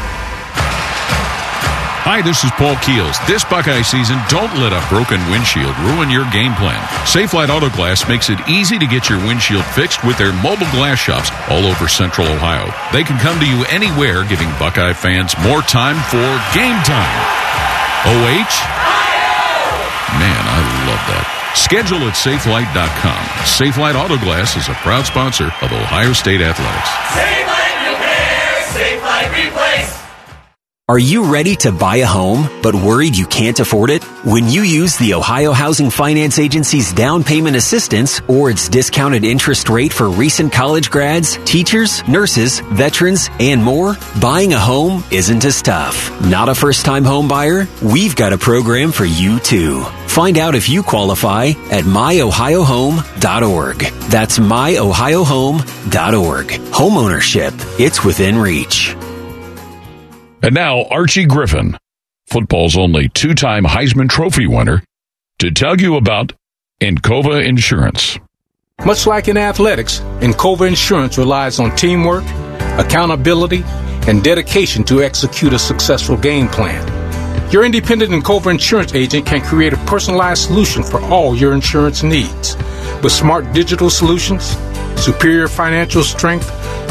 Hi, this is Paul Keels. This Buckeye season, don't let a broken windshield ruin your game plan. Safelite Auto Glass makes it easy to get your windshield fixed with their mobile glass shops all over central Ohio. They can come to you anywhere, giving Buckeye fans more time for game time. OH? Man, I love that. Schedule at safelite.com. Safelite Auto Glass is a proud sponsor of Ohio State Athletics. Safelite repair, Safelite replace. Are you ready to buy a home, but worried you can't afford it? When you use the Ohio Housing Finance Agency's down payment assistance or its discounted interest rate for recent college grads, teachers, nurses, veterans, and more, buying a home isn't as tough. Not a first time home buyer? We've got a program for you too. Find out if you qualify at myohiohome.org. That's myohiohome.org. Homeownership, it's within reach. And now, Archie Griffin, football's only two time Heisman Trophy winner, to tell you about Encova Insurance. Much like in athletics, Encova Insurance relies on teamwork, accountability, and dedication to execute a successful game plan. Your independent Encova Insurance agent can create a personalized solution for all your insurance needs. With smart digital solutions, superior financial strength,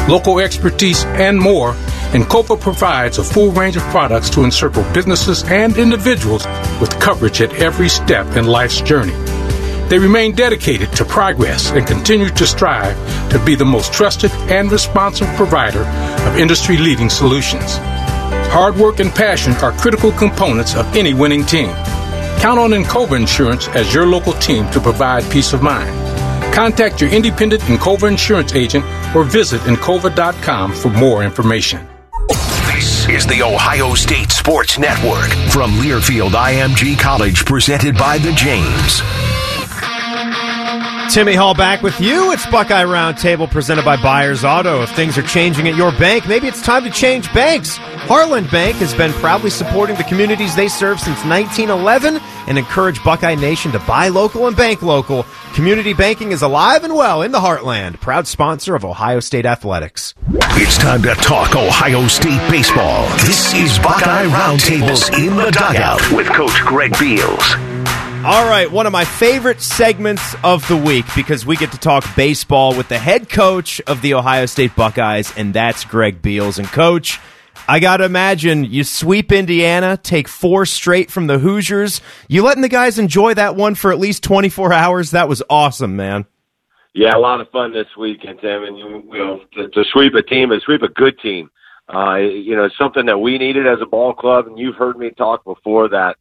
local expertise, and more, Encova provides a full range of products to encircle businesses and individuals with coverage at every step in life's journey. They remain dedicated to progress and continue to strive to to be the most trusted and responsive provider of industry leading solutions. Hard work and passion are critical components of any winning team. Count on Encova Insurance as your local team to provide peace of mind. Contact your independent Encova insurance agent or visit Encova.com for more information. This is the Ohio State Sports Network from Learfield IMG College, presented by the James. Timmy Hall back with you. It's Buckeye Roundtable presented by Byers Auto. If things are changing at your bank, maybe it's time to change banks. Heartland Bank has been proudly supporting the communities they serve since 1911 and encourage Buckeye Nation to buy local and bank local. Community banking is alive and well in the heartland. Proud sponsor of Ohio State Athletics. It's time to talk Ohio State baseball. This is Buckeye Roundtables in the Dugout with Coach Greg Beals. All right, one of my favorite segments of the week because we get to talk baseball with the head coach of the Ohio State Buckeyes, and that's Greg Beals. And, coach, I got to imagine you sweep Indiana, take four straight from the Hoosiers. You letting the guys enjoy that one for at least 24 hours? That was awesome, man. Yeah, a lot of fun this weekend, Tim. And, you know, to, to sweep a team and sweep a good team, uh, you know, something that we needed as a ball club. And you've heard me talk before that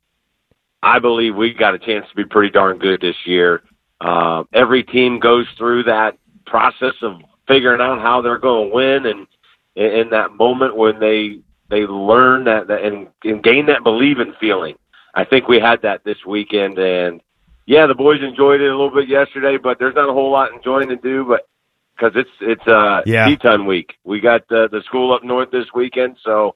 I believe we got a chance to be pretty darn good this year. Uh, every team goes through that process of figuring out how they're going to win, and in that moment when they they learn that, that and, and gain that believing feeling. I think we had that this weekend, and yeah, the boys enjoyed it a little bit yesterday, but there's not a whole lot enjoying to do, but because it's it's uh yeah. Teton week. We got uh, the school up north this weekend, so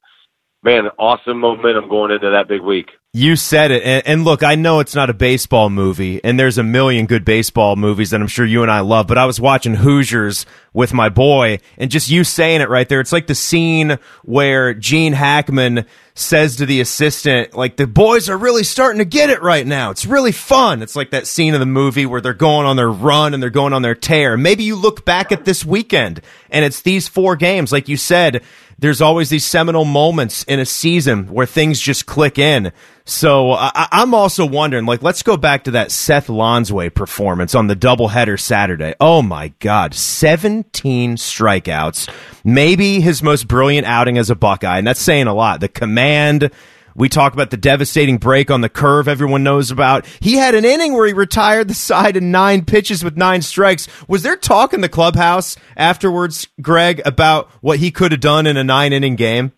man, awesome momentum going into that big week. You said it. And, and, look, I know it's not a baseball movie, and there's a million good baseball movies that I'm sure you and I love, but I was watching Hoosiers with my boy, and just you saying it right there, it's like the scene where Gene Hackman says to the assistant, like, the boys are really starting to get it right now. It's really fun. It's like that scene of the movie where they're going on their run and they're going on their tear. Maybe you look back at this weekend, and it's these four games. Like you said, there's always these seminal moments in a season where things just click in. So I, am also wondering, like, let's go back to that Seth Lonsway performance on the doubleheader Saturday. Oh my God, 17 strikeouts. Maybe his most brilliant outing as a Buckeye, and that's saying a lot. The command, we talk about the devastating break on the curve everyone knows about. He had an inning where he retired the side in nine pitches with nine strikes. Was there talk in the clubhouse afterwards, Greg, about what he could have done in a nine inning game?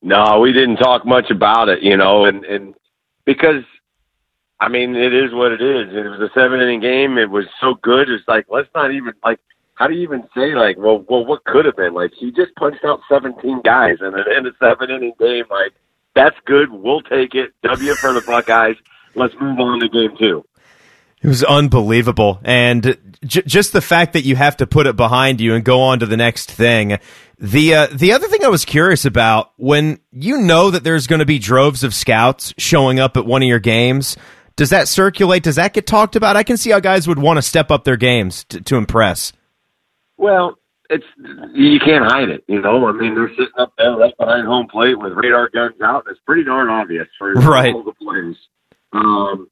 No, we didn't talk much about it, you know, and, and because I mean, it is what it is. It was a seven inning game. It was so good. It's like, let's not even like, how do you even say like, well, well, what could have been? Like, he just punched out 17 guys in a, in a seven inning game. Like, that's good. We'll take it. W for the Buckeyes. Let's move on to game two. It was unbelievable. And j- just the fact that you have to put it behind you and go on to the next thing. The uh, the other thing I was curious about when you know that there's going to be droves of scouts showing up at one of your games, does that circulate? Does that get talked about? I can see how guys would want to step up their games to, to impress. Well, it's you can't hide it. You know, I mean, they're sitting up there right behind home plate with radar guns out. It's pretty darn obvious for right. all the plays. Um,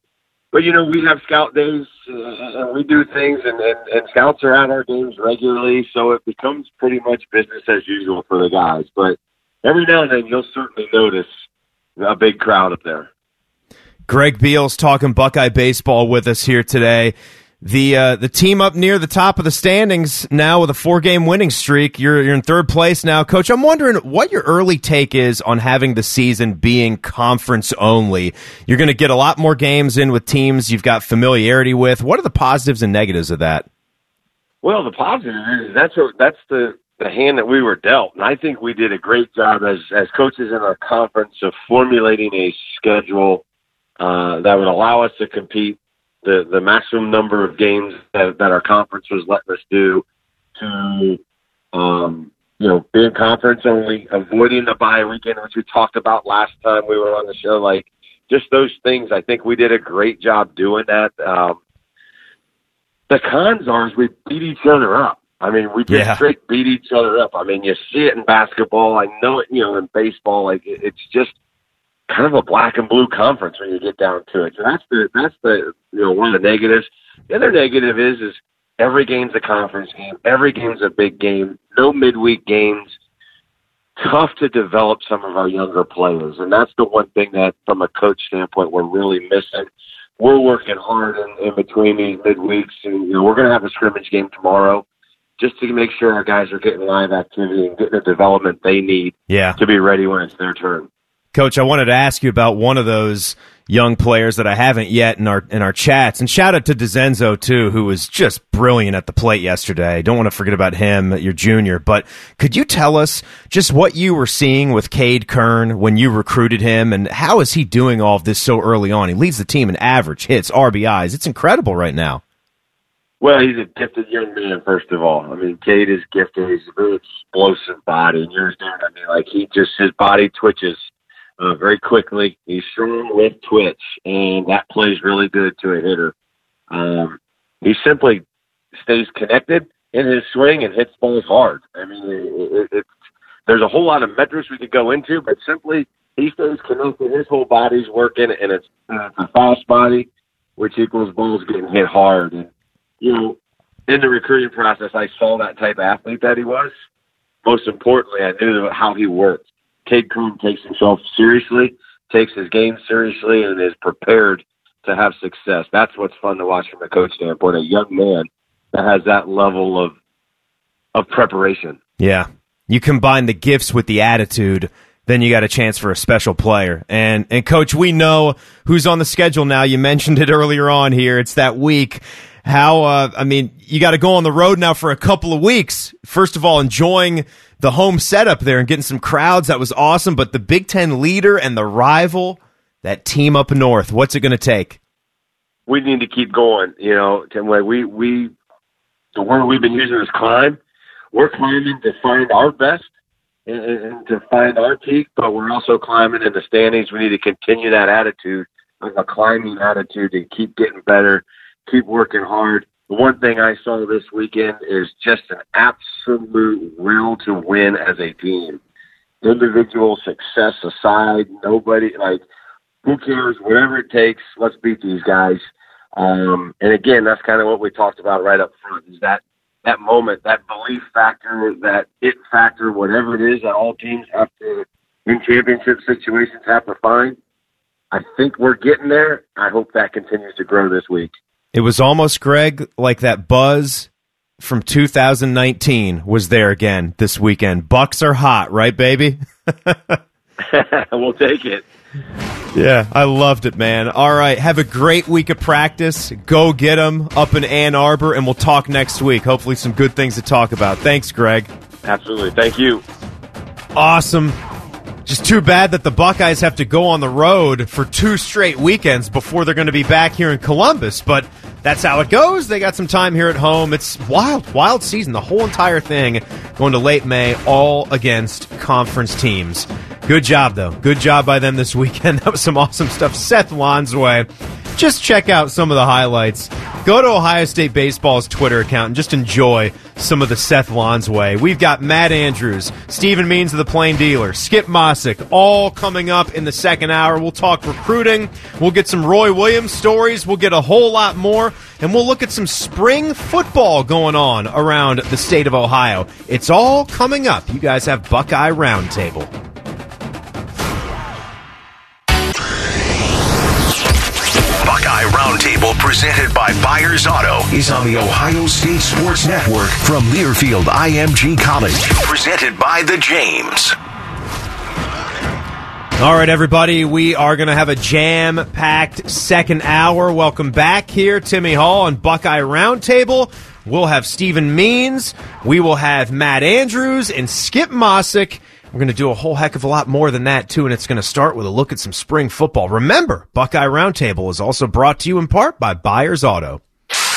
but you know, we have scout days uh, and we do things, and, and and scouts are at our games regularly, so it becomes pretty much business as usual for the guys. But every now and then, you'll certainly notice a big crowd up there. Greg Beals talking Buckeye baseball with us here today. The uh, the team up near the top of the standings now with a four game winning streak. You're you're in third place now, Coach. I'm wondering what your early take is on having the season being conference only. You're going to get a lot more games in with teams you've got familiarity with. What are the positives and negatives of that? Well, the positive is that's that's the the hand that we were dealt, and I think we did a great job as as coaches in our conference of formulating a schedule uh, that would allow us to compete the the maximum number of games that, that our conference was letting us do to um, you know being conference only, avoiding the bye weekend, which we talked about last time we were on the show. Like just those things, I think we did a great job doing that. Um, the cons are is we beat each other up. I mean, we just Yeah. straight beat each other up. I mean, you see it in basketball. I know it, you know, in baseball. Like it, it's just kind of a black and blue conference when you get down to it. So that's the that's the you know one of the negatives. The other negative is is Every game's a conference game. Every game's a big game. No midweek games. Tough to develop some of our younger players, and that's the one thing that, from a coach standpoint, we're really missing. We're working hard in, in between these midweeks, and you know we're going to have a scrimmage game tomorrow, just to make sure our guys are getting live activity and getting the development they need Yeah. to be ready when it's their turn. Coach, I wanted to ask you about one of those young players that I haven't yet in our in our chats, and shout out to DeZenzo too, who was just brilliant at the plate yesterday. Don't want to forget about him, your junior. But could you tell us just what you were seeing with Kade Kern when you recruited him, and how is he doing all of this so early on? He leads the team in average hits, RBIs. It's incredible right now. Well, he's a gifted young man, first of all. I mean, Kade is gifted. He's a very explosive body. And you're I mean, like, he just, his body twitches uh, very quickly. He's strong with twitch, and that plays really good to a hitter. Um, he simply stays connected in his swing and hits balls hard. I mean, it, it, it's there's a whole lot of metrics we could go into, but simply he stays connected. His whole body's working, and it's, uh, a fast body, which equals balls getting hit hard. And you know, in the recruiting process, I saw that type of athlete that he was. Most importantly, I knew how he worked. Kade Kern takes himself seriously, takes his game seriously, and is prepared to have success. That's what's fun to watch from a coach standpoint. A young man that has that level of of preparation. Yeah. You combine the gifts with the attitude, then you got a chance for a special player. And and coach, we know who's on the schedule now. You mentioned it earlier on here. It's that week. How uh, I mean, you got to go on the road now for a couple of weeks. First of all, enjoying the home setup there and getting some crowds. That was awesome. But the Big Ten leader and the rival, that team up north, what's it going to take? we need to keep going. You know, we we the word we've been using is climb. We're climbing to find our best and, and to find our peak, but we're also climbing in the standings. We need to continue that attitude, a climbing attitude, and keep getting better, keep working hard. The one thing I saw this weekend is just an absolute will to win as a team. Individual success aside, nobody like who cares? Whatever it takes, let's beat these guys. Um, and again, that's kind of what we talked about right up front is that that moment, that belief factor, that it factor, whatever it is that all teams have to, in championship situations, have to find. I think we're getting there. I hope that continues to grow this week. It was almost Greg like that buzz from 2019 was there again this weekend. Bucks are hot, right, baby? we'll take it. Yeah, I loved it, man. All right, have a great week of practice. Go get them up in Ann Arbor, and we'll talk next week. Hopefully, some good things to talk about. Thanks, Greg. Absolutely. Thank you. Awesome. Just too bad that the Buckeyes have to go on the road for two straight weekends before they're going to be back here in Columbus, but that's how it goes. They got some time here at home. It's wild, wild season. The whole entire thing going to late May, all against conference teams. Good job, though. Good job by them this weekend. That was some awesome stuff. Seth Lonsway. Just check out some of the highlights. Go to Ohio State Baseball's Twitter account and just enjoy some of the Seth Lonsway. We've got Matt Andrews, Stephen Means of the Plain Dealer, Skip Mosic, all coming up in the second hour. We'll talk recruiting. We'll get some Roy Williams stories. We'll get a whole lot more. And we'll look at some spring football going on around the state of Ohio. It's all coming up. You guys have Buckeye Roundtable. Presented by Byers Auto is on the Ohio State Sports Network from Learfield IMG College. Presented by the James. All right, everybody, we are going to have a jam packed second hour. Welcome back here, Timmy Hall and Buckeye Roundtable. We'll have Stephen Means. We will have Matt Andrews and Skip Mosic. We're going to do a whole heck of a lot more than that, too, and it's going to start with a look at some spring football. Remember, Buckeye Roundtable is also brought to you in part by Byers Auto.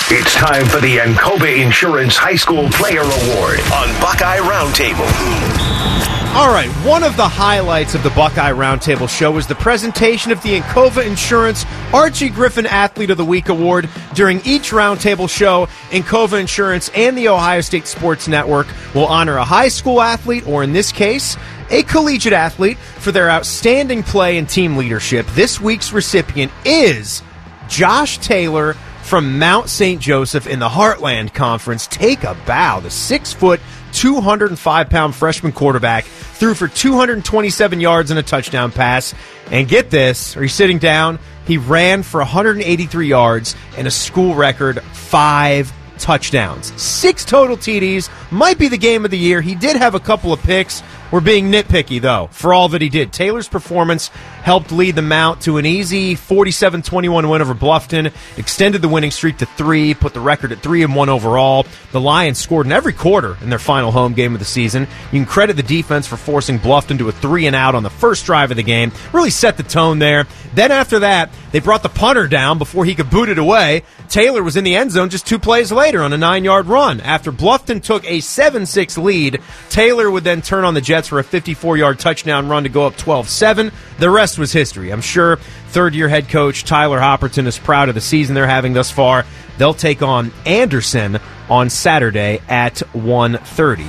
It's time for the Encova Insurance High School Player Award on Buckeye Roundtable. All right, one of the highlights of the Buckeye Roundtable show was the presentation of the Encova Insurance Archie Griffin Athlete of the Week Award. During each Roundtable show, Encova Insurance and the Ohio State Sports Network will honor a high school athlete, or in this case, a collegiate athlete, for their outstanding play and team leadership. This week's recipient is Josh Taylor from Mount St. Joseph in the Heartland Conference. Take a bow. The six foot, 205 pound freshman quarterback threw for 227 yards and a touchdown pass. And get this, are you sitting down? He ran for 183 yards and a school record five touchdowns. Six total TDs. Might be the game of the year. He did have a couple of picks. We're being nitpicky, though, for all that he did. Taylor's performance helped lead the Mount to an easy 47 21 win over Bluffton, extended the winning streak to three, put the record at three and one overall. The Lions scored in every quarter in their final home game of the season. You can credit the defense for forcing Bluffton to a three and out on the first drive of the game. Really set the tone there. Then after that, they brought the punter down before he could boot it away. Taylor was in the end zone just two plays later on a nine yard run. After Bluffton took a 7 6 lead, Taylor would then turn on the Jets for a 54 yard touchdown run to go up 12 7. The rest was history. I'm sure third year head coach Tyler Hopperton is proud of the season they're having thus far. They'll take on Anderson on Saturday at 1:30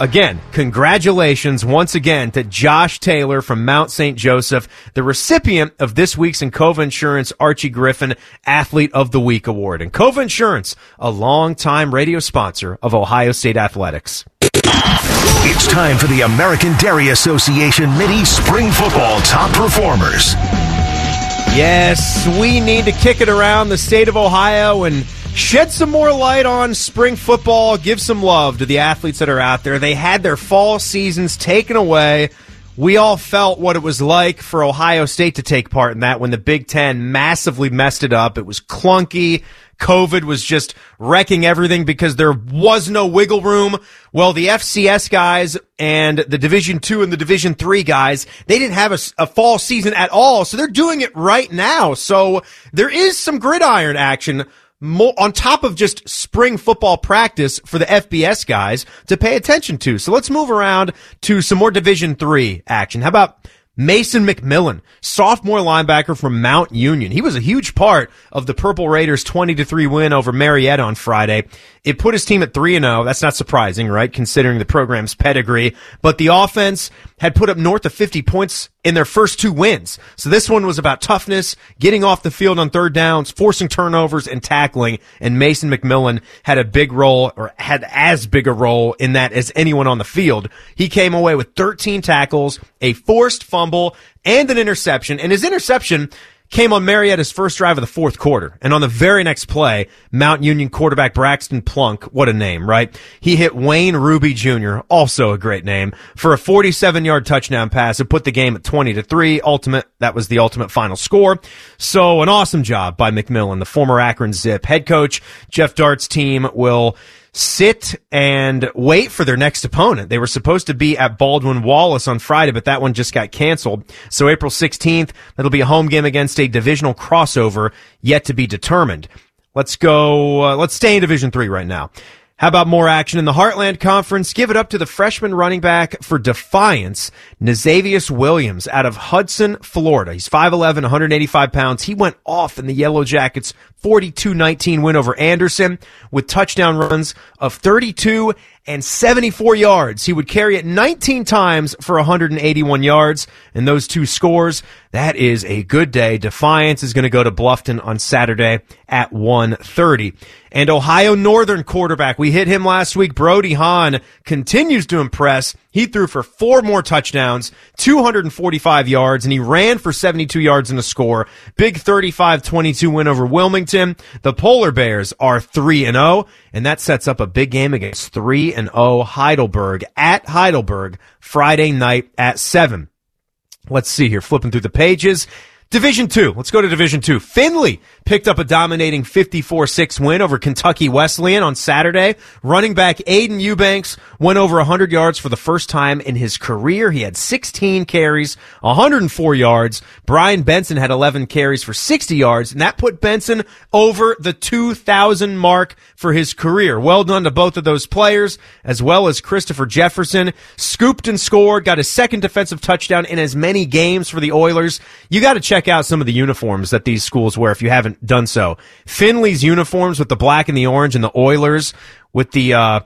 again, congratulations once again to Josh Taylor from Mount St. Joseph, the recipient of this week's Encova Insurance Archie Griffin Athlete of the Week award. And Encova Insurance, a longtime radio sponsor of Ohio State Athletics. It's time for the American Dairy Association Mini Spring Football Top Performers. Yes, we need to kick it around the state of Ohio and shed some more light on spring football, give some love to the athletes that are out there. They had their fall seasons taken away. We all felt what it was like for Ohio State to take part in that when the Big Ten massively messed it up. It was clunky. COVID was just wrecking everything because there was no wiggle room. Well, the FCS guys and the Division two and the Division three guys, they didn't have a, a, fall season at all. So they're doing it right now. So there is some gridiron action more, on top of just spring football practice for the FBS guys to pay attention to. So let's move around to some more Division three action. How about Mason McMillan, sophomore linebacker from Mount Union. He was a huge part of the Purple Raiders 20 to 3 win over Marietta on Friday. It put his team at 3 and 0. That's not surprising, right? Considering the program's pedigree, but the offense had put up north of 50 points in their first two wins. So this one was about toughness, getting off the field on third downs, forcing turnovers and tackling. And Mason McMillan had a big role or had as big a role in that as anyone on the field. He came away with 13 tackles, a forced fumble and an interception. And his interception came on Marietta's first drive of the fourth quarter. And on the very next play, Mount Union quarterback Braxton Plunk, what a name, right? He hit Wayne Ruby Jr., also a great name, for a 47 yard touchdown pass and put the game at 20 to 3. Ultimate, that was the ultimate final score. So an awesome job by McMillan, the former Akron Zip head coach. Geoff Dartt's team will sit and wait for their next opponent. They were supposed to be at Baldwin Wallace on Friday, but that one just got canceled. So April 16th, that'll be a home game against a divisional crossover yet to be determined. Let's go, uh, let's stay in Division 3 right now. How about more action in the Heartland Conference? Give it up to the freshman running back for Defiance, Nazavius Williams out of Hudson, Florida. He's 5'11", 185 pounds. He went off in the Yellow Jackets 42-19 win over Anderson with touchdown runs of 32 and 74 yards. He would carry it 19 times for 181 yards. And those two scores, that is a good day. Defiance is going to go to Bluffton on Saturday at 1.30. And Ohio Northern quarterback, we hit him last week. Brody Hahn continues to impress. He threw for four more touchdowns, 245 yards, and he ran for 72 yards and a score. Big 35-22 win over Wilmington. The Polar Bears are 3 and 0, and that sets up a big game against 3 and 0 Heidelberg at Heidelberg Friday night at 7. Let's see here, flipping through the pages. Division two. Let's go to Division two. Findlay picked up a dominating 54-6 win over Kentucky Wesleyan on Saturday. Running back Aiden Eubanks went over 100 yards for the first time in his career. He had 16 carries, 104 yards. Brian Benson had 11 carries for 60 yards, and that put Benson over the 2,000 mark for his career. Well done to both of those players, as well as Christopher Jefferson. Scooped and scored, got a second defensive touchdown in as many games for the Oilers. You got to check out some of the uniforms that these schools wear if you haven't done so. Findlay's uniforms with the black and the orange and the Oilers with the, uh,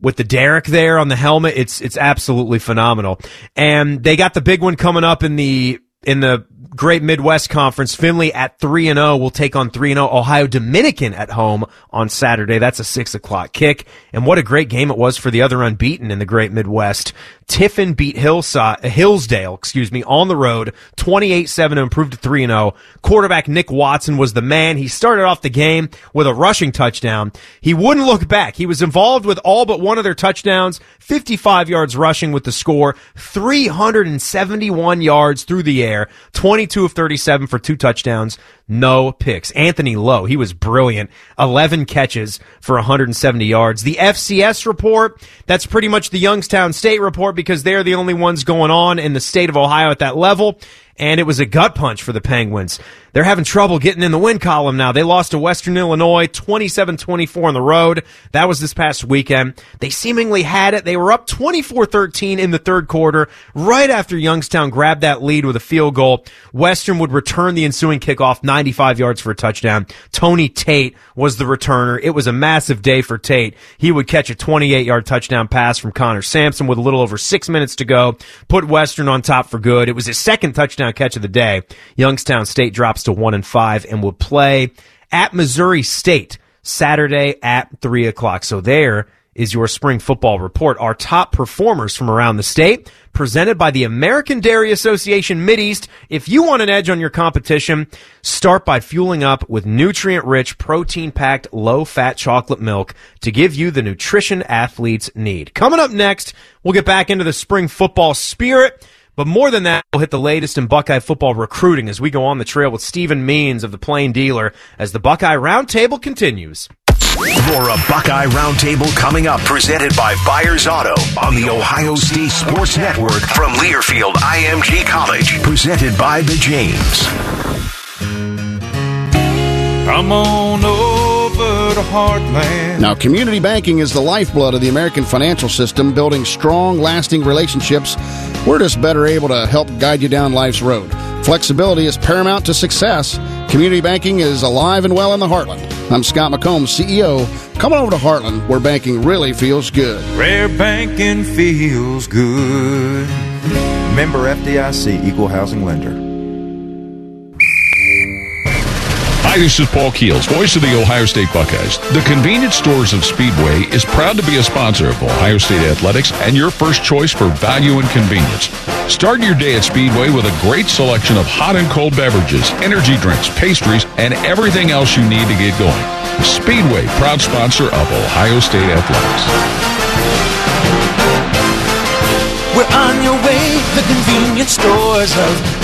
with the Derrick there on the helmet. It's, it's absolutely phenomenal. And they got the big one coming up in the in the Great Midwest Conference, Findlay at 3 and 0 will take on 3 and 0 Ohio Dominican at home on Saturday. That's a 6 o'clock kick. And what a great game it was for the other unbeaten in the Great Midwest. Tiffin beat Hillside, uh, Hillsdale, excuse me, on the road, 28-7 to improve to 3-0. Quarterback Nick Watson was the man. He started off the game with a rushing touchdown. He wouldn't look back. He was involved with all but one of their touchdowns, 55 yards rushing with the score, 371 yards through the air, 22 of 37 for two touchdowns, no picks. Anthony Lowe, he was brilliant. 11 catches for 170 yards. The FCS report, that's pretty much the Youngstown State report because they're the only ones going on in the state of Ohio at that level and it was a gut punch for the Penguins. They're having trouble getting in the win column now. They lost to Western Illinois 27-24 on the road. That was this past weekend. They seemingly had it. They were up 24-13 in the third quarter right after Youngstown grabbed that lead with a field goal. Western would return the ensuing kickoff 95 yards for a touchdown. Tony Tate was the returner. It was a massive day for Tate. He would catch a 28 yard touchdown pass from Connor Sampson with a little over six minutes to go, put Western on top for good. It was his second touchdown catch of the day. Youngstown State drops to one and five and will play at Missouri State Saturday at three o'clock. So there is your spring football report. Our top performers from around the state, presented by the American Dairy Association Mideast. If you want an edge on your competition, start by fueling up with nutrient-rich, protein-packed, low-fat chocolate milk to give you the nutrition athletes need. Coming up next, we'll get back into the spring football spirit. But more than that, we'll hit the latest in Buckeye football recruiting as we go on the trail with Stephen Means of the Plain Dealer as the Buckeye Roundtable continues. More a Buckeye Roundtable coming up, presented by Byers Auto on the Ohio State Sports Network from Learfield IMG College, presented by the James. Come on over Heartland. Now, community banking is the lifeblood of the American financial system, building strong, lasting relationships. We're just better able to help guide you down life's road. Flexibility is paramount to success. Community banking is alive and well in the Heartland. I'm Scott McComb, CEO. Come on over to Heartland, where banking really feels good. Rare banking feels good. Member FDIC, Equal Housing Lender. Hi, this is Paul Keels, voice of the Ohio State Buckeyes. The convenience stores of Speedway is proud to be a sponsor of Ohio State Athletics and your first choice for value and convenience. Start your day at Speedway with a great selection of hot and cold beverages, energy drinks, pastries, and everything else you need to get going. Speedway, proud sponsor of Ohio State Athletics. We're on your way, the convenience stores of.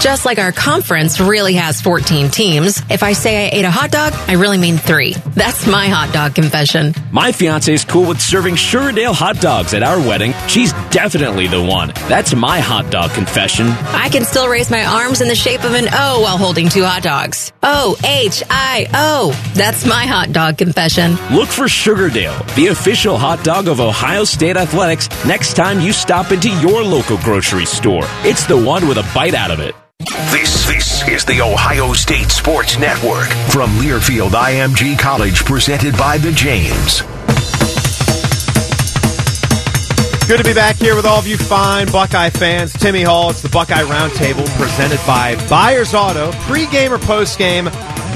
Just like our conference really has 14 teams, if I say I ate a hot dog, I really mean three. That's my hot dog confession. My fiance is cool with serving Sugardale hot dogs at our wedding. She's definitely the one. That's my hot dog confession. I can still raise my arms in the shape of an O while holding two hot dogs. O H I O. That's my hot dog confession. Look for Sugardale, the official hot dog of Ohio State Athletics, next time you stop into your local grocery store. It's the one with a bite out of it. This, this is the Ohio State Sports Network from Learfield IMG College, presented by the James. Good to be back here with all of you fine Buckeye fans. Timmy Hall, it's the Buckeye Roundtable presented by Byers Auto. Pre-game or post-game,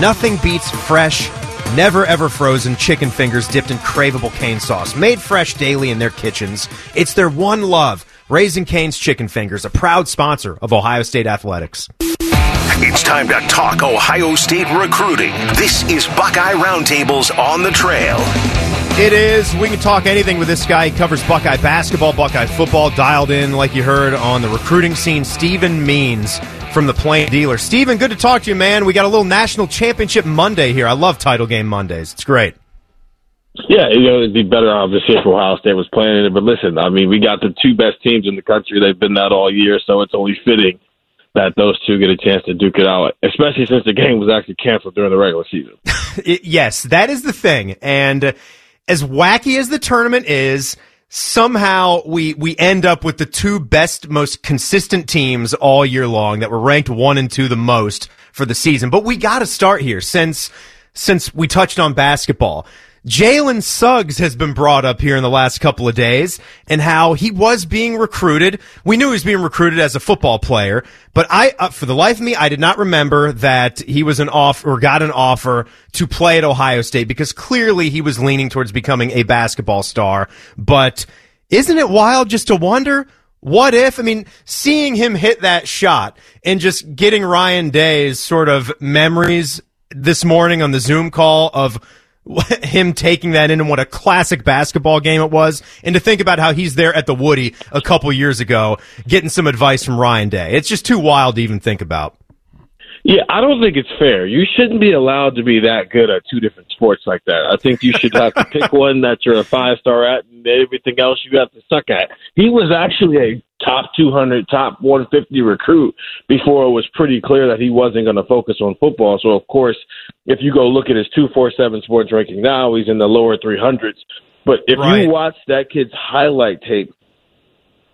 nothing beats fresh, never ever frozen chicken fingers dipped in craveable cane sauce. Made fresh daily in their kitchens. It's their one love. Raising Cane's Chicken Fingers, a proud sponsor of Ohio State Athletics. It's time to talk Ohio State recruiting. This is Buckeye Roundtables on the Trail. It is. We can talk anything with this guy. He covers Buckeye basketball, Buckeye football, dialed in, like you heard, on the recruiting scene. Stephen Means from the Plain Dealer. Stephen, good to talk to you, man. We got a little national championship Monday here. I love title game Mondays. It's great. Yeah, you know, it'd be better obviously if Ohio State was playing it. But listen, I mean, we got the two best teams in the country. They've been that all year, so it's only fitting that those two get a chance to duke it out, especially since the game was actually canceled during the regular season. yes, that is the thing. And as wacky as the tournament is, somehow we we end up with the two best, most consistent teams all year long that were ranked one and two the most for the season. But we got to start here since since we touched on basketball. Jalen Suggs has been brought up here in the last couple of days and how he was being recruited. We knew he was being recruited as a football player, but I, uh, for the life of me, I did not remember that he was an offer or got an offer to play at Ohio State because clearly he was leaning towards becoming a basketball star. But isn't it wild just to wonder what if, I mean, seeing him hit that shot and just getting Ryan Day's sort of memories this morning on the Zoom call of him taking that in and what a classic basketball game it was, and to think about how he's there at the Woody a couple years ago getting some advice from Ryan Day. It's just too wild to even think about. Yeah, I don't think it's fair. You shouldn't be allowed to be that good at two different sports like that. I think you should have to pick one that you're a five star at, and everything else you have to suck at. He was actually a top 200, top 150 recruit before it was pretty clear that he wasn't going to focus on football. So, of course, if you go look at his 247 sports ranking now, he's in the lower 300s. But if right. you watch that kid's highlight tape,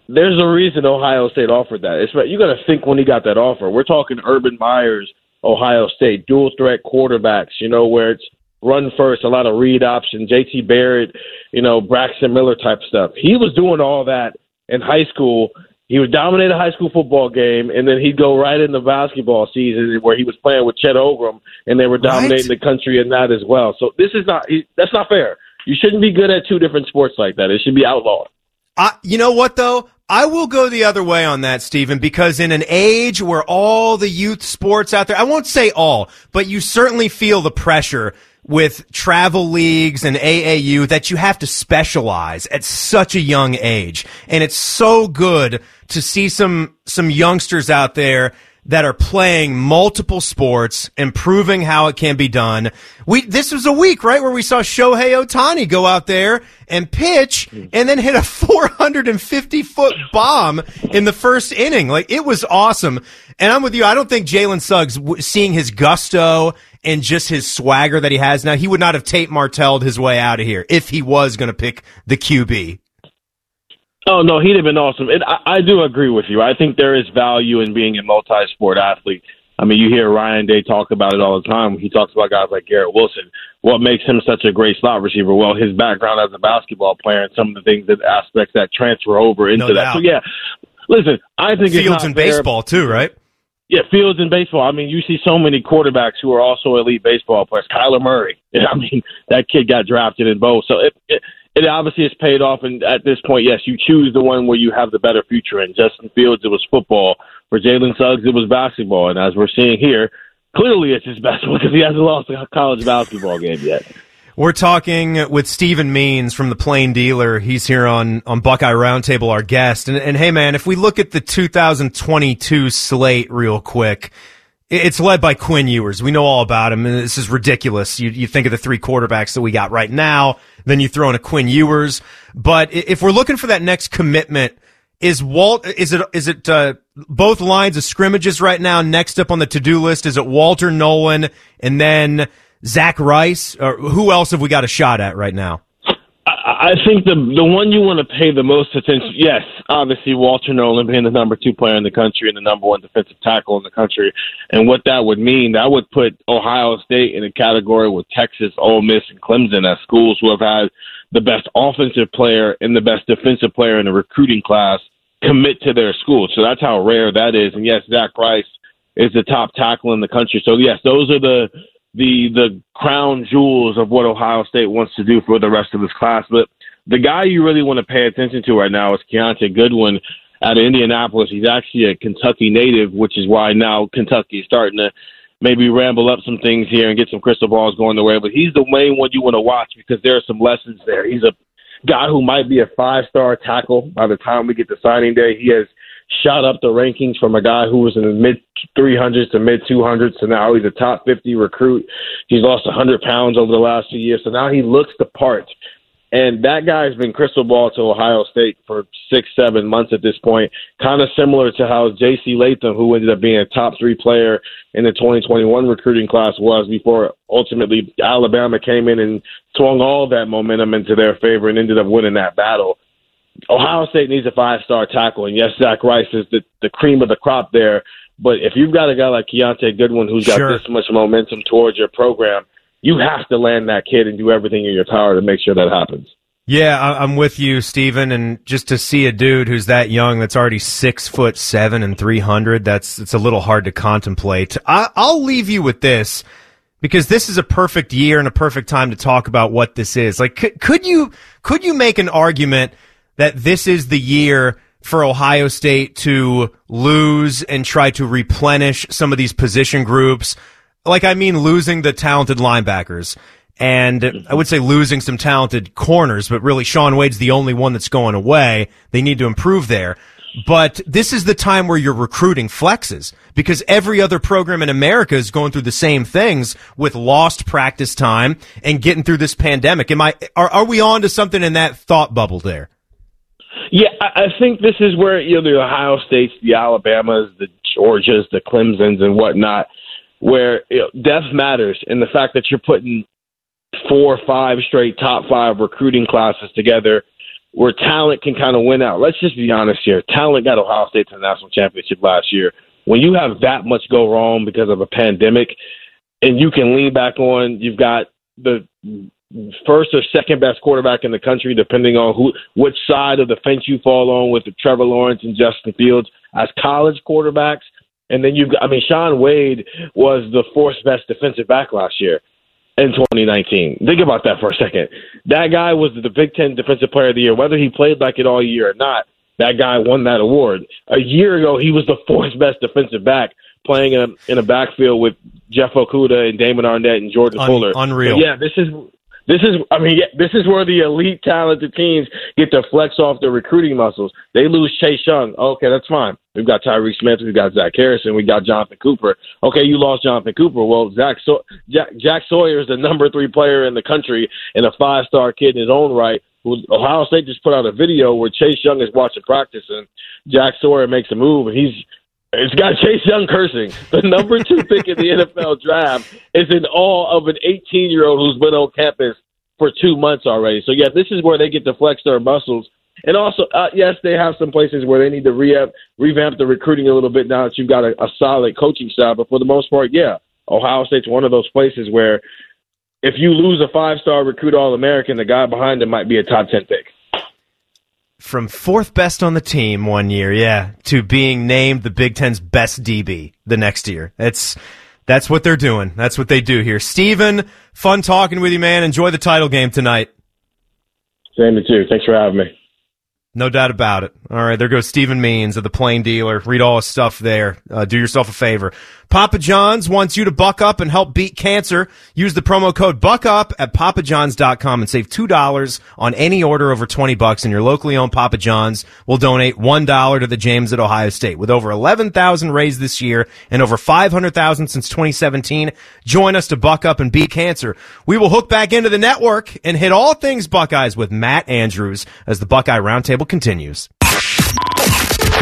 there's a reason Ohio State offered that. It's you got to think when he got that offer. We're talking Urban Meyers, Ohio State, dual threat quarterbacks. You know where it's run first, a lot of read option, J.T. Barrett, you know Braxton Miller type stuff. He was doing all that in high school. He would dominate a high school football game, and then he'd go right into basketball season where he was playing with Chet Holmgren, and they were dominating right. the country in that as well. So this is not that's not fair. You shouldn't be good at two different sports like that. It should be outlawed. Uh, you know what though? I will go the other way on that, Stephen, because in an age where all the youth sports out there, I won't say all, but you certainly feel the pressure with travel leagues and AAU that you have to specialize at such a young age. And it's so good to see some, some youngsters out there that are playing multiple sports and proving how it can be done. We this was a week, right, where we saw Shohei Ohtani go out there and pitch and then hit a 450 foot bomb in the first inning. Like it was awesome. And I'm with you. I don't think Jalen Suggs, seeing his gusto and just his swagger that he has now, he would not have Tate Martelled his way out of here if he was going to pick the QB. Oh no, he'd have been awesome. I, I do agree with you. I think there is value in being a multi-sport athlete. I mean, you hear Ryan Day talk about it all the time. He talks about guys like Garrett Wilson. What makes him such a great slot receiver? Well, his background as a basketball player and some of the things that aspects that transfer over into no that. So yeah, listen, I think it's fields in baseball too, right? Yeah, fields in baseball. I mean, you see so many quarterbacks who are also elite baseball players. Kyler Murray. I mean, that kid got drafted in both. So it, it it obviously has paid off. And at this point, yes, you choose the one where you have the better future. In Justin Fields, it was football. For Jalen Suggs, it was basketball. And as we're seeing here, clearly it's his best one because he hasn't lost a college basketball game yet. We're talking with Stephen Means from the Plain Dealer. He's here on, on Buckeye Roundtable, our guest. And, and hey, man, if we look at the 2022 slate real quick, it's led by Quinn Ewers. We know all about him. This is ridiculous. You, you think of the three quarterbacks that we got right now, then you throw in a Quinn Ewers. But if we're looking for that next commitment, is Walt, is it, is it, uh, both lines of scrimmages right now? Next up on the to-do list, is it Walter Nolan and then Zach Rice? Or who else have we got a shot at right now? I think the the one you want to pay the most attention, yes, obviously Walter Nolan being the number two player in the country and the number one defensive tackle in the country, and what that would mean, that would put Ohio State in a category with Texas, Ole Miss, and Clemson as schools who have had the best offensive player and the best defensive player in the recruiting class commit to their school. So that's how rare that is. And yes, Zach Rice is the top tackle in the country. So yes, those are the the the crown jewels of what Ohio State wants to do for the rest of this class. But the guy you really want to pay attention to right now is Kiyaunta Goodwin out of Indianapolis. He's actually a Kentucky native, which is why now Kentucky is starting to maybe ramble up some things here and get some crystal balls going the way. But he's the main one you want to watch because there are some lessons there. He's a guy who might be a five star tackle by the time we get to signing day. He has shot up the rankings from a guy who was in the mid 300s to mid 200s, so now he's a top 50 recruit. He's lost 100 pounds over the last few years, so now he looks the part. And that guy's been crystal ball to Ohio State for six, seven months at this point. Kind of similar to how J.C. Latham, who ended up being a top three player in the 2021 recruiting class, was before ultimately Alabama came in and swung all that momentum into their favor and ended up winning that battle. Ohio State needs a five star tackle, and yes, Zach Rice is the, the cream of the crop there. But if you've got a guy like Kiyaunta Goodwin who's got sure. this much momentum towards your program, you have to land that kid and do everything in your power to make sure that happens. Yeah, I- I'm with you, Stephen. And just to see a dude who's that young, that's already six foot seven and 300, that's, it's a little hard to contemplate. I- I'll leave you with this because this is a perfect year and a perfect time to talk about what this is. Like, could, could you, could you make an argument that this is the year for Ohio State to lose and try to replenish some of these position groups? Like, I mean, losing the talented linebackers and I would say losing some talented corners, but really Shaun Wade's the only one that's going away. They need to improve there. But this is the time where you're recruiting flexes because every other program in America is going through the same things with lost practice time and getting through this pandemic. Am I, are, are we on to something in that thought bubble there? Yeah, I, I think this is where you know the Ohio States, the Alabamas, the Georgias, the Clemsons, and whatnot, where you know, depth matters, and the fact that you're putting four or five straight top five recruiting classes together, where talent can kind of win out. Let's just be honest here: talent got Ohio State to the national championship last year. When you have that much go wrong because of a pandemic, and you can lean back on, you've got the first or second best quarterback in the country, depending on who which side of the fence you fall on with the Trevor Lawrence and Justin Fields as college quarterbacks. And then you've got, I mean, Shaun Wade was the fourth best defensive back last year in 2019. Think about that for a second. That guy was the Big Ten Defensive Player of the Year, whether he played like it all year or not. That guy won that award. A year ago, he was the fourth best defensive back playing in a, in a backfield with Jeff Okudah and Damon Arnette and Jordan Un- Fuller. unreal. So, yeah, this is this is I mean this is where the elite talented teams get to flex off their recruiting muscles. They lose Chase Young. Okay, that's fine. We've got Tyreke Smith. We've got Zach Harrison. We got Jonathan Cooper. Okay, you lost Jonathan Cooper. Well, Zach so- Jack, Jack Sawyer is the number three player in the country and a five star kid in his own right. Who Ohio State just put out a video where Chase Young is watching practice and Jack Sawyer makes a move and he's it's got Chase Young cursing. The number two pick in the NFL draft is in awe of an 18 year old who's been on campus for two months already. So, yeah, this is where they get to flex their muscles. And also, uh, yes, they have some places where they need to re- revamp the recruiting a little bit now that you've got a, a solid coaching staff. But for the most part, yeah, Ohio State's one of those places where if you lose a five star recruit All American, the guy behind him might be a top 10 pick. From fourth best on the team one year, yeah, to being named the Big Ten's best DB the next year. It's that's what they're doing. That's what they do here. Stephen, fun talking with you, man. Enjoy the title game tonight. Same to you. Thanks for having me. No doubt about it. All right, there goes Stephen Means of the Plain Dealer. Read all his stuff there. Uh, do yourself a favor. Papa John's wants you to buck up and help beat cancer. Use the promo code BUCKUP at papajohns.com and save $2 on any order over 20 bucks and your locally owned Papa John's will donate $1 to the James at Ohio State. With over 11,000 raised this year and over 500,000 since 2017, join us to buck up and beat cancer. We will hook back into the network and hit all things Buckeyes with Matt Andrews as the Buckeye Roundtable continues.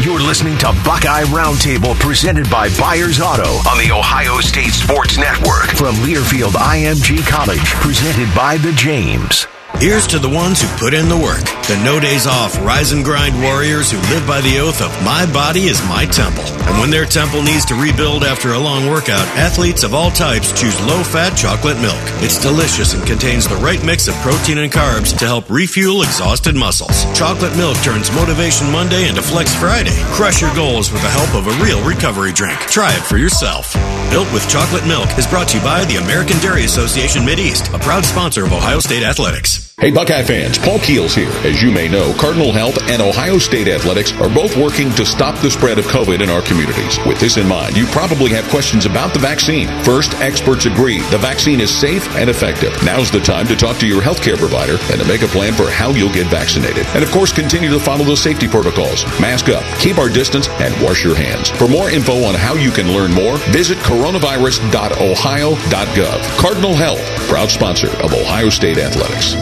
You're listening to Buckeye Roundtable presented by Byers Auto on the Ohio State Sports Network from Learfield IMG College, presented by the James. Here's to the ones who put in the work. The no days off, rise and grind warriors who live by the oath of my body is my temple. And when their temple needs to rebuild after a long workout, athletes of all types choose low fat chocolate milk. It's delicious and contains the right mix of protein and carbs to help refuel exhausted muscles. Chocolate milk turns Motivation Monday into Flex Friday. Crush your goals with the help of a real recovery drink. Try it for yourself. Built with chocolate milk is brought to you by the American Dairy Association Mideast, a proud sponsor of Ohio State Athletics. Hey Buckeye fans, Paul Keels here. As you may know, Cardinal Health and Ohio State Athletics are both working to stop the spread of COVID in our communities. With this in mind, you probably have questions about the vaccine. First, experts agree the vaccine is safe and effective. Now's the time to talk to your healthcare provider and to make a plan for how you'll get vaccinated. And of course, continue to follow the safety protocols. Mask up, keep our distance, and wash your hands. For more info on how you can learn more, visit coronavirus.ohio.gov. Cardinal Health, proud sponsor of Ohio State Athletics.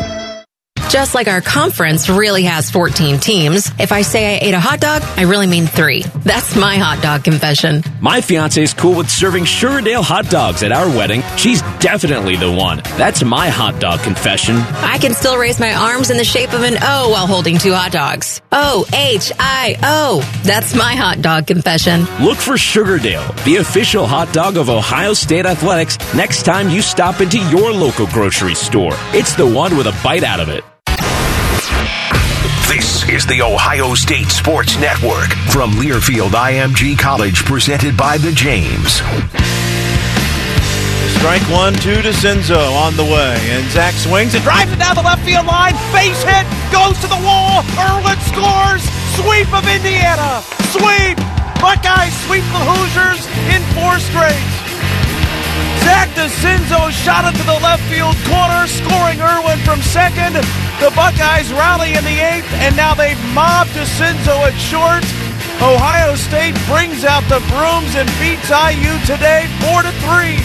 Just like our conference really has 14 teams, if I say I ate a hot dog, I really mean three. That's my hot dog confession. My fiance is cool with serving Sugardale hot dogs at our wedding. She's definitely the one. That's my hot dog confession. I can still raise my arms in the shape of an O while holding two hot dogs. O H I O. That's my hot dog confession. Look for Sugardale, the official hot dog of Ohio State Athletics, next time you stop into your local grocery store. It's the one with a bite out of it. This is the Ohio State Sports Network from Learfield IMG College, presented by the James. Strike one, two to Cinzo on the way. And Zach swings and drives it down the left field line. Base hit, goes to the wall. Irwin scores. Sweep of Indiana. Sweep. Buckeyes sweep the Hoosiers in four straight. Zach Dezenzo shot it to the left field corner, scoring Irwin from second. The Buckeyes rally in the eighth, and now they've mobbed Dezenzo at short. Ohio State brings out the brooms and beats IU today, four to three.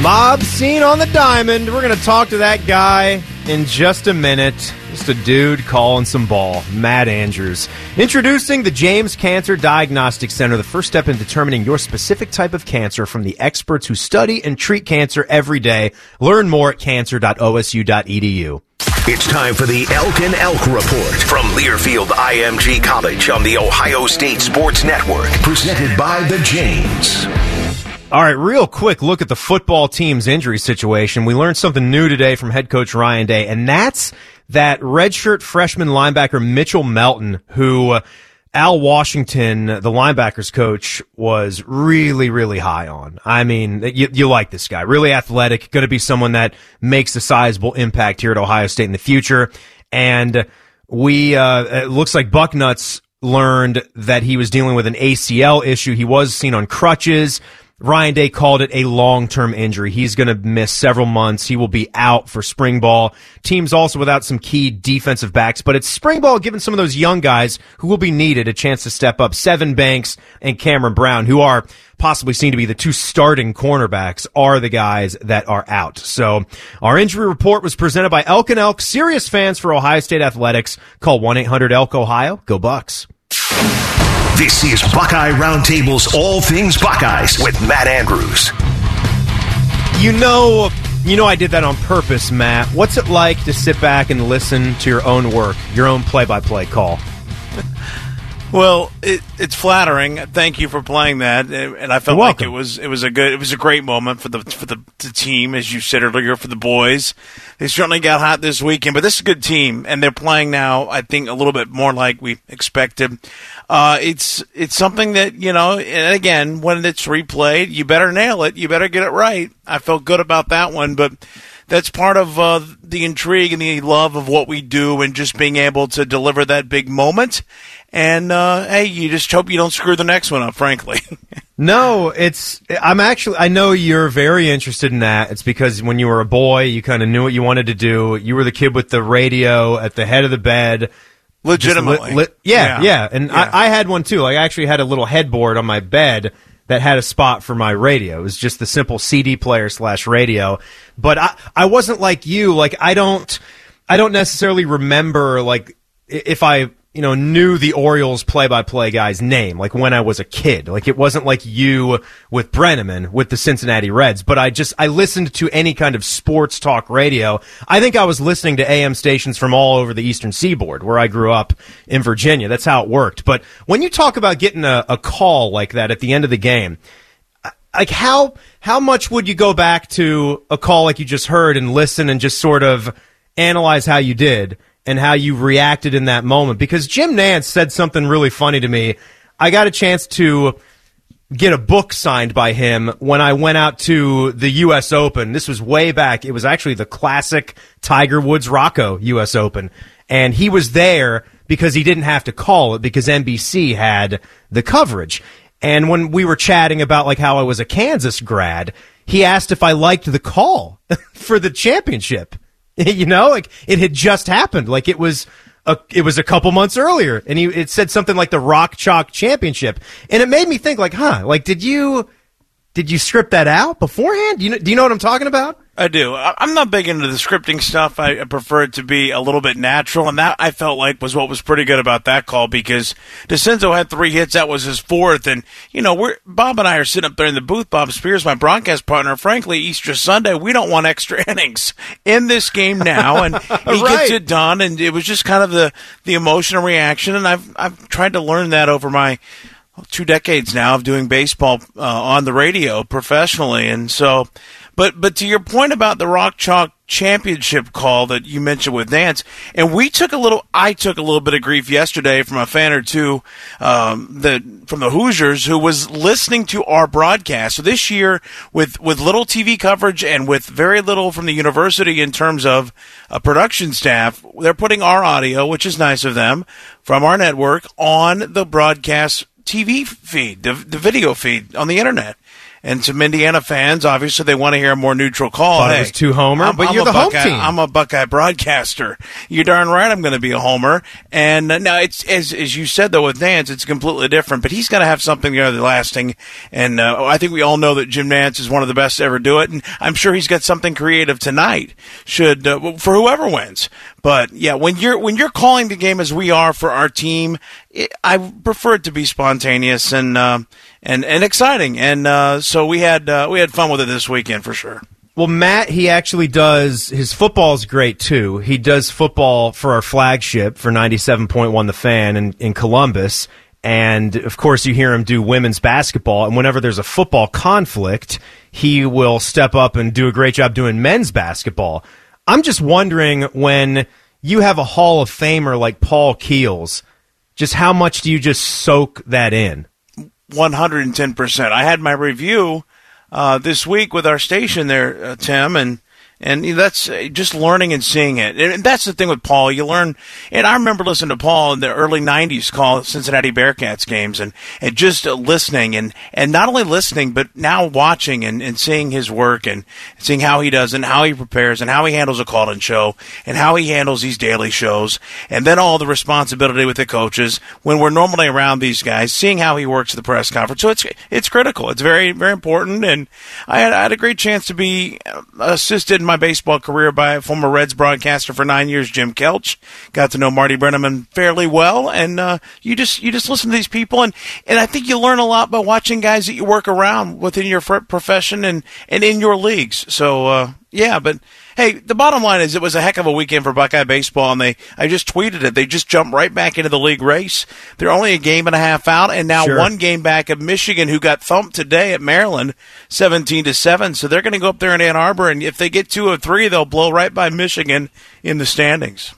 Mob scene on the diamond. We're going to talk to that guy in just a minute. Just a dude calling some ball. Matt Andrews. Introducing the James Cancer Diagnostic Center, the first step in determining your specific type of cancer from the experts who study and treat cancer every day. Learn more at cancer.osu.edu. It's time for the Elk and Elk Report from Learfield IMG College on the Ohio State Sports Network, presented by the James. All right, real quick look at the football team's injury situation. We learned something new today from head coach Ryan Day, and that's that redshirt freshman linebacker Mitchell Melton, who uh, Al Washington, the linebackers coach, was really, really high on. I mean, you, you like this guy. Really athletic, going to be someone that makes a sizable impact here at Ohio State in the future. And we, uh, it looks like Bucknuts learned that he was dealing with an ACL issue. He was seen on crutches. Ryan Day called it a long-term injury. He's going to miss several months. He will be out for spring ball. Teams also without some key defensive backs, but it's spring ball giving some of those young guys who will be needed a chance to step up. Sevyn Banks and Cameron Brown, who are possibly seen to be the two starting cornerbacks, are the guys that are out. So our injury report was presented by Elk and Elk. Serious fans for Ohio State athletics. Call 1-800-ELK-OHIO. Go Bucks. This is Buckeye Roundtable's All Things Buckeyes with Matt Andrews. You know, you know I did that on purpose, Matt. What's it like to sit back and listen to your own work, your own play-by-play call? Well, it, it's flattering. Thank you for playing that, and I felt like it was it was a good it was a great moment for the for the, the team, as you said earlier, for the boys. They certainly got hot this weekend, but this is a good team, and they're playing now. I think a little bit more like we expected. Uh, it's it's something that you know, and again, when it's replayed, you better nail it. You better get it right. I felt good about that one, but that's part of uh, the intrigue and the love of what we do, and just being able to deliver that big moment. And uh, hey, you just hope you don't screw the next one up. Frankly. No, it's. I'm actually. I know you're very interested in that. It's because when you were a boy, you kind of knew what you wanted to do. You were the kid with the radio at the head of the bed. Legitimately. Li- li- yeah, Yeah. yeah, And Yeah. I, I had one too. Like, I actually had a little headboard on my bed that had a spot for my radio. It was just the simple CD player slash radio. But I, I wasn't like you. Like, I don't, I don't necessarily remember like if I, you know, knew the Orioles play-by-play guy's name, like when I was a kid. Like it wasn't like you with Brennaman with the Cincinnati Reds, but I just, I listened to any kind of sports talk radio. I think I was listening to AM stations from all over the Eastern Seaboard where I grew up in Virginia. That's how it worked. But when you talk about getting a, a call like that at the end of the game, like how how much would you go back to a call like you just heard and listen and just sort of analyze how you did and how you reacted in that moment because Jim Nantz said something really funny to me. I got a chance to get a book signed by him when I went out to the US Open. This was way back. It was actually the classic Tiger Woods Rocco US Open. And he was there because he didn't have to call it because NBC had the coverage. And when we were chatting about like how I was a Kansas grad, he asked if I liked the call for the championship. you know, like it had just happened. Like it was a, it was a couple months earlier and he, it said something like the Rock Chalk Championship. And it made me think like, huh, like did you, did you script that out beforehand? Do you know, do you know what I'm talking about? I do. I'm not big into the scripting stuff. I I prefer it to be a little bit natural, and that I felt like was what was pretty good about that call because Dezenzo had three hits. That was his fourth, and you know, we're Bob and I are sitting up there in the booth. Bob Spears, my broadcast partner. Frankly, Easter Sunday, we don't want extra innings in this game now, and he Right. gets it done. And it was just kind of the the emotional reaction, and I've I've tried to learn that over my two decades now of doing baseball uh, on the radio professionally, and so. But but to your point about the Rock Chalk Championship call that you mentioned with Nantz, and we took a little, I took a little bit of grief yesterday from a fan or two, um, that from the Hoosiers who was listening to our broadcast. So this year, with with little TV coverage and with very little from the university in terms of uh, production staff, they're putting our audio, which is nice of them, from our network on the broadcast TV feed, the, the video feed on the internet. And some Indiana fans, obviously, they want to hear a more neutral call. Thought it was too homer, I'm- but I'm you're a the home Buckeye- team. I'm a Buckeye broadcaster. You're darn right. I'm going to be a homer. And uh, now it's as as you said though with Nantz, it's completely different. But he's going to have something there that's lasting. And uh, I think we all know that Jim Nantz is one of the best to ever do it. And I'm sure he's got something creative tonight. Should uh, for whoever wins. But yeah, when you're when you're calling the game as we are for our team, it, I prefer it to be spontaneous and uh, and and exciting. And uh, so we had uh, we had fun with it this weekend for sure. Well, Matt, he actually does his football's great too. He does football for our flagship for 97.1 The Fan in, in Columbus. And of course, you hear him do women's basketball. And whenever there's a football conflict, he will step up and do a great job doing men's basketball. I'm just wondering when you have a Hall of Famer like Paul Keels, just how much do you just soak that in? 110%. I had my review uh, this week with our station there, uh, Tim, and and that's uh, just learning and seeing it. And that's the thing with Paul. You learn, and I remember listening to Paul in the early '90s call Cincinnati Bearcats games, and and just uh, listening, and and not only listening, but now watching and, and seeing his work, and seeing how he does, and how he prepares, and how he handles a call-in show, and how he handles these daily shows, and then all the responsibility with the coaches when we're normally around these guys, seeing how he works at the press conference. So it's it's critical. It's very very important, and I had, I had a great chance to be uh, assisted in my baseball career by a former Reds broadcaster for nine years, Jim Kelch. Got to know Marty Brennaman fairly well, and uh, you just you just listen to these people, and and I think you learn a lot by watching guys that you work around within your profession and and in your leagues. So uh, yeah, but. Hey, the bottom line is it was a heck of a weekend for Buckeye baseball, and they I just tweeted it. They just jumped right back into the league race. They're only a game and a half out, and now Sure. one game back of Michigan, who got thumped today at Maryland, seventeen to seven. So they're going to go up there in Ann Arbor, and if they get two or three, they'll blow right by Michigan in the standings.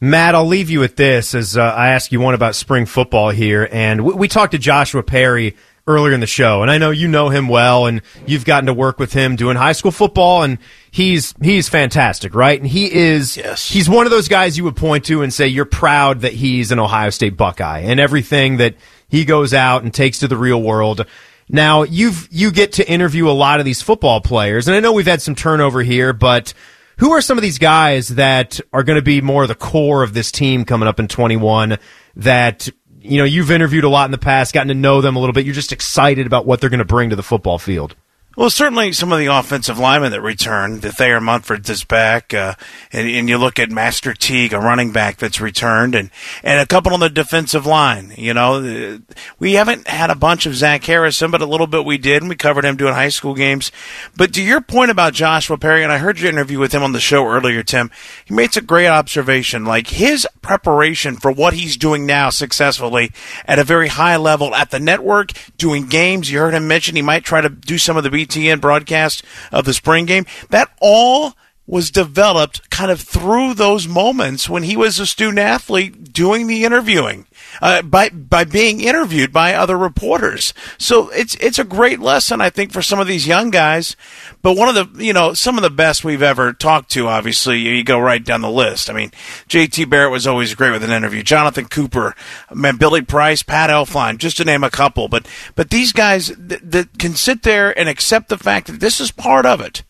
Matt, I'll leave you with this as uh, I ask you one about spring football here. And we, we talked to Joshua Perry earlier in the show, and I know you know him well, and you've gotten to work with him doing high school football, and he's he's fantastic, right? And he is yes. he's one of those guys you would point to and say you're proud that he's an Ohio State Buckeye, and everything that he goes out and takes to the real world. Now you've you get to interview a lot of these football players, and I know we've had some turnover here, but who are some of these guys that are going to be more the core of this team coming up in 21 that you know you've interviewed a lot in the past gotten to know them a little bit. You're just excited about what they're going to bring to the football field Well, certainly some of the offensive linemen that returned. The Thayer Munford is back, uh, and, and you look at Master Teague, a running back that's returned, and, and a couple on the defensive line. You know, Uh, we haven't had a bunch of Zach Harrison, but a little bit we did, and we covered him doing high school games. But to your point about Joshua Perry, and I heard your interview with him on the show earlier, Tim, he made a great observation. Like his preparation for what he's doing now successfully at a very high level at the network, doing games. You heard him mention he might try to do some of the BTN broadcast of the spring game. That all was developed kind of through those moments when he was a student athlete doing the interviewing uh, by by being interviewed by other reporters. So it's it's a great lesson I think for some of these young guys. But one of the you know some of the best we've ever talked to. Obviously, you go right down the list. I mean, J.T. Barrett was always great with an interview. Jonathan Cooper, man, Billy Price, Pat Elflein, just to name a couple. But but these guys that, that can sit there and accept the fact that this is part of it.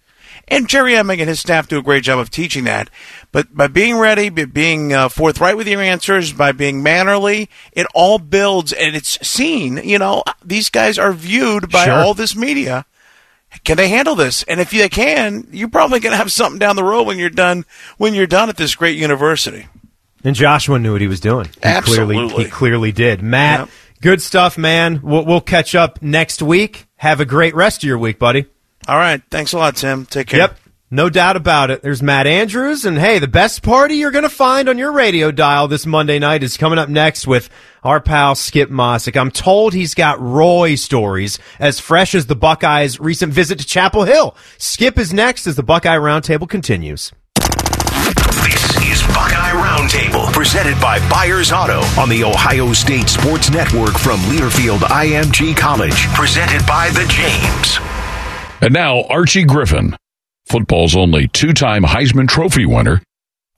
And Jerry Emig and his staff do a great job of teaching that. But by being ready, by being uh, forthright with your answers, by being mannerly, it all builds and it's seen. You know, these guys are viewed by Sure. all this media can they handle this? And if they can, you're probably going to have something down the road when you're done when you're done at this great university. And Joshua knew what he was doing. He Absolutely. Clearly, he clearly did. Matt, good stuff, man. We'll, we'll catch up next week. Have a great rest of your week, buddy. All right. Thanks a lot, Tim. Take care. Yep. No doubt about it. There's Matt Andrews. And hey, the best party you're going to find on your radio dial this Monday night is coming up next with our pal Skip Mosic. I'm told he's got Roy stories as fresh as the Buckeyes' recent visit to Chapel Hill. Skip is next as the Buckeye Roundtable continues. This is Buckeye Roundtable, presented by Byers Auto on the Ohio State Sports Network from Learfield IMG College. Presented by the James. And now, Archie Griffin, football's only two time Heisman Trophy winner,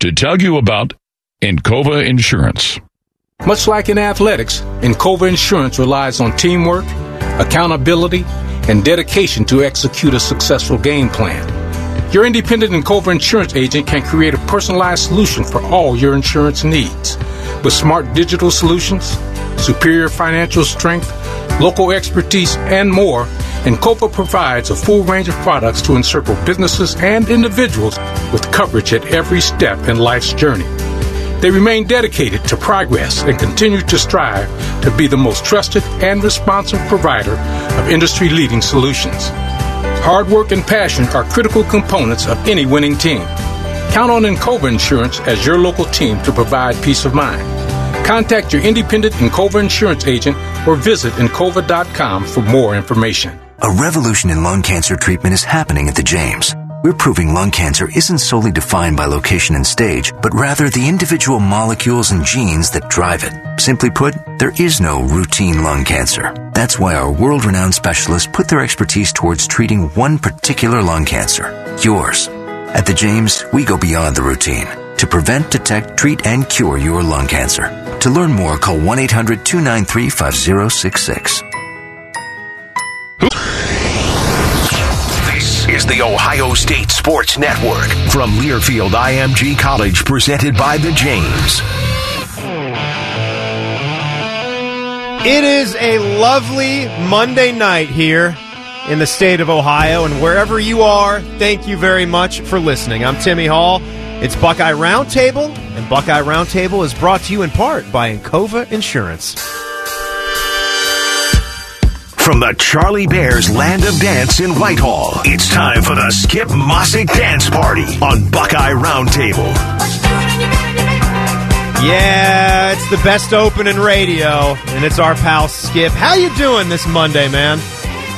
to tell you about Encova Insurance. Much like in athletics, Encova Insurance relies on teamwork, accountability, and dedication to execute a successful game plan. Your independent Encova insurance agent can create a personalized solution for all your insurance needs. With smart digital solutions, superior financial strength, local expertise, and more, Encova provides a full range of products to encircle businesses and individuals with coverage at every step in life's journey. They remain dedicated to progress and continue to strive to be the most trusted and responsive provider of industry leading solutions. Hard work and passion are critical components of any winning team. Count on Encova Insurance as your local team to provide peace of mind. Contact your independent Encova insurance agent or visit Encova.com for more information. A revolution in lung cancer treatment is happening at the James. We're proving lung cancer isn't solely defined by location and stage, but rather the individual molecules and genes that drive it. Simply put, there is no routine lung cancer. That's why our world renowned specialists put their expertise towards treating one particular lung cancer yours. At the James, we go beyond the routine to prevent, detect, treat, and cure your lung cancer. To learn more, call 1 800 293 5066. This is the Ohio State Sports Network from Learfield IMG College, presented by the James. It is a lovely Monday night here in the state of Ohio, and wherever you are, thank you very much for listening. I'm Timmy Hall. It's Buckeye Roundtable, and Buckeye Roundtable is brought to you in part by Encova Insurance. From the Charlie Bears land of dance in Whitehall, it's time for the Skip Mosic Dance Party on Buckeye Roundtable. Yeah, it's the best open in radio, and it's our pal Skip. How you doing this Monday, man?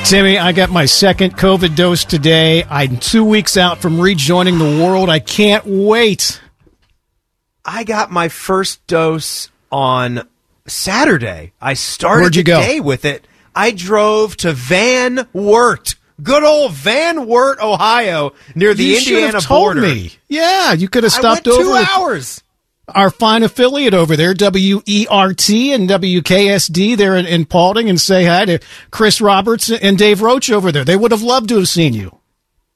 Timmy, I got my second COVID dose today. I'm two weeks out from rejoining the world. I can't wait. I got my first dose on Saturday. I started Where'd you the go? day with it. I drove to Van Wert, good old Van Wert, Ohio, near the you should Indiana have told border. me. Yeah, you could have I stopped went over. two hours. Our fine affiliate over there, WERT and WKSD, there in, in Paulding, and say hi to Chris Roberts and Dave Roach over there. They would have loved to have seen you.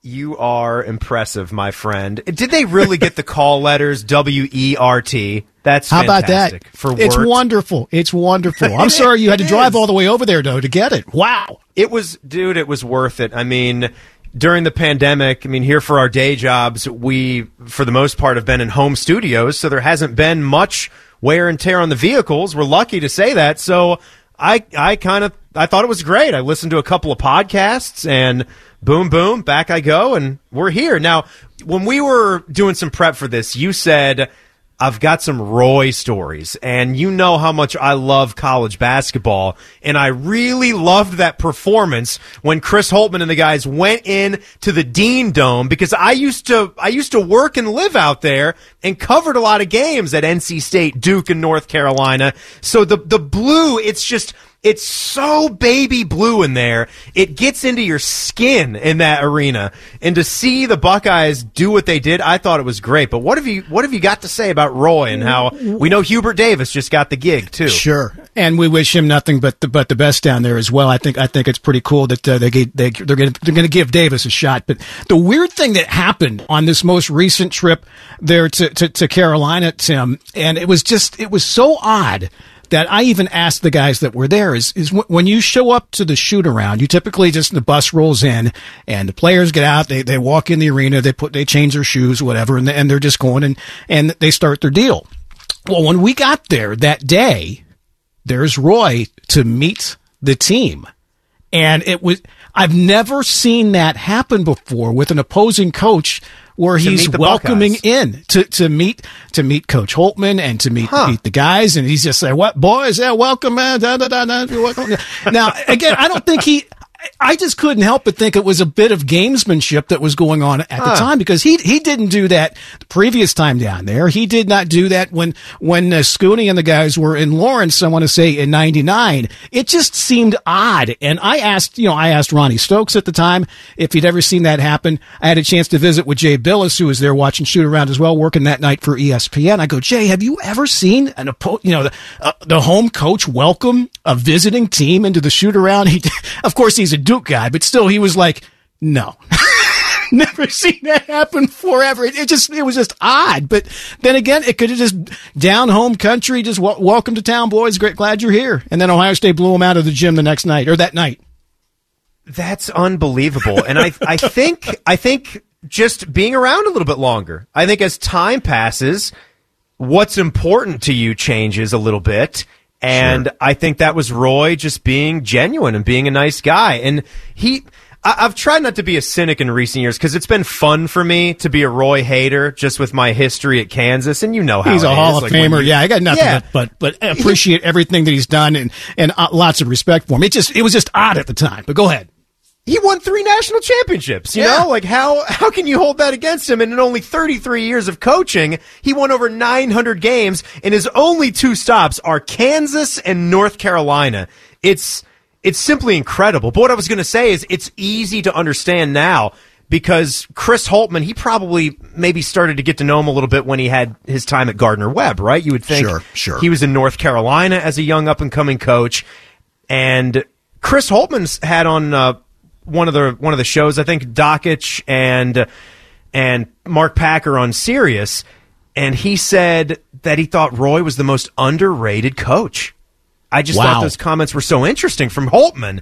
You are impressive, my friend. Did they really get the call letters W E R T? That's How about that? For it's wonderful. It's wonderful. I'm sorry you had to drive all the way over there though to get it. Wow. It was, dude, it was worth it. I mean, during the pandemic, I mean, here for our day jobs, we, for the most part, have been in home studios, so there hasn't been much wear and tear on the vehicles. We're lucky to say that. So I, I kind of, I thought it was great. I listened to a couple of podcasts and boom, boom, back I go, and we're here. Now, when we were doing some prep for this, you said, I've got some Roy stories, and you know how much I love college basketball, and I really loved that performance when Chris Holtmann and the guys went in to the Dean Dome because I used to I used to work and live out there and covered a lot of games at NC State, Duke, and North Carolina. So the the blue, it's just it's so baby blue in there. It gets into your skin in that arena. And to see the Buckeyes do what they did, I thought it was great. But what have you what have you got to say about Roy and how we know Hubert Davis just got the gig too? Sure, and we wish him nothing but the but the best down there as well. I think I think it's pretty cool that uh, they they they're going they're going to give Davis a shot. But the weird thing that happened on this most recent trip there to, to to Carolina, Tim, and it was just it was so odd that I even asked the guys that were there is, is when you show up to the shoot around, you typically just, the bus rolls in and the players get out, they, they walk in the arena, they put, they change their shoes, whatever, and, and they're just going and, and they start their deal. Well, when we got there that day, there's Roy to meet the team. And it was, I've never seen that happen before with an opposing coach where he's welcoming Buckeyes. in to, to meet to meet Coach Holtmann and to meet, meet the guys, and he's just saying, "What boys? Yeah, welcome, man." Da, da, da, da, welcome. now, again, I don't think he. I just couldn't help but think it was a bit of gamesmanship that was going on at the Huh. time because he he didn't do that the previous time down there. He did not do that when when uh, Scoonie and the guys were in Lawrence. I want to say in '99. It just seemed odd. And I asked, you know, I asked Ronnie Stokes at the time if he'd ever seen that happen. I had a chance to visit with Jay Bilas, who was there watching shoot around as well, working that night for ESPN. I go, Jay, have you ever seen an oppo- you know the, uh, the home coach welcome a visiting team into the shoot around? He, of course, he's a Duke guy, but still, he was like, no. Never seen that happen forever. It, it just, it was just odd. But then again, it could have just down home country, just w- welcome to town, boys. Great, glad you're here. And then Ohio State blew him out of the gym the next night or that night. That's unbelievable. And I, I think, I think just being around a little bit longer. I think as time passes, what's important to you changes a little bit. And I think that was Roy just being genuine and being a nice guy. And he, I, I've tried not to be a cynic in recent years because it's been fun for me to be a Roy hater just with my history at Kansas. And you know how He's a is. Hall of Like, Famer. you- yeah, I got nothing Yeah. but, but but appreciate everything that he's done and and uh, lots of respect for him. It just it was just odd at the time. But go ahead. He won three national championships. You Yeah. know, like how how can you hold that against him? And in only 33 years of coaching, he won over 900 games, and his only two stops are Kansas and North Carolina. It's it's simply incredible. But what I was going to say is, it's easy to understand now. Because Chris Holtmann, he probably maybe started to get to know him a little bit when he had his time at Gardner Webb, right? You would think Sure, sure. he was in North Carolina as a young up and coming coach, and Chris Holtmann's had on uh, one of the one of the shows. I think Dakich and and Mark Packer on Sirius, and he said that he thought Roy was the most underrated coach. I just Wow. thought those comments were so interesting from Holtmann.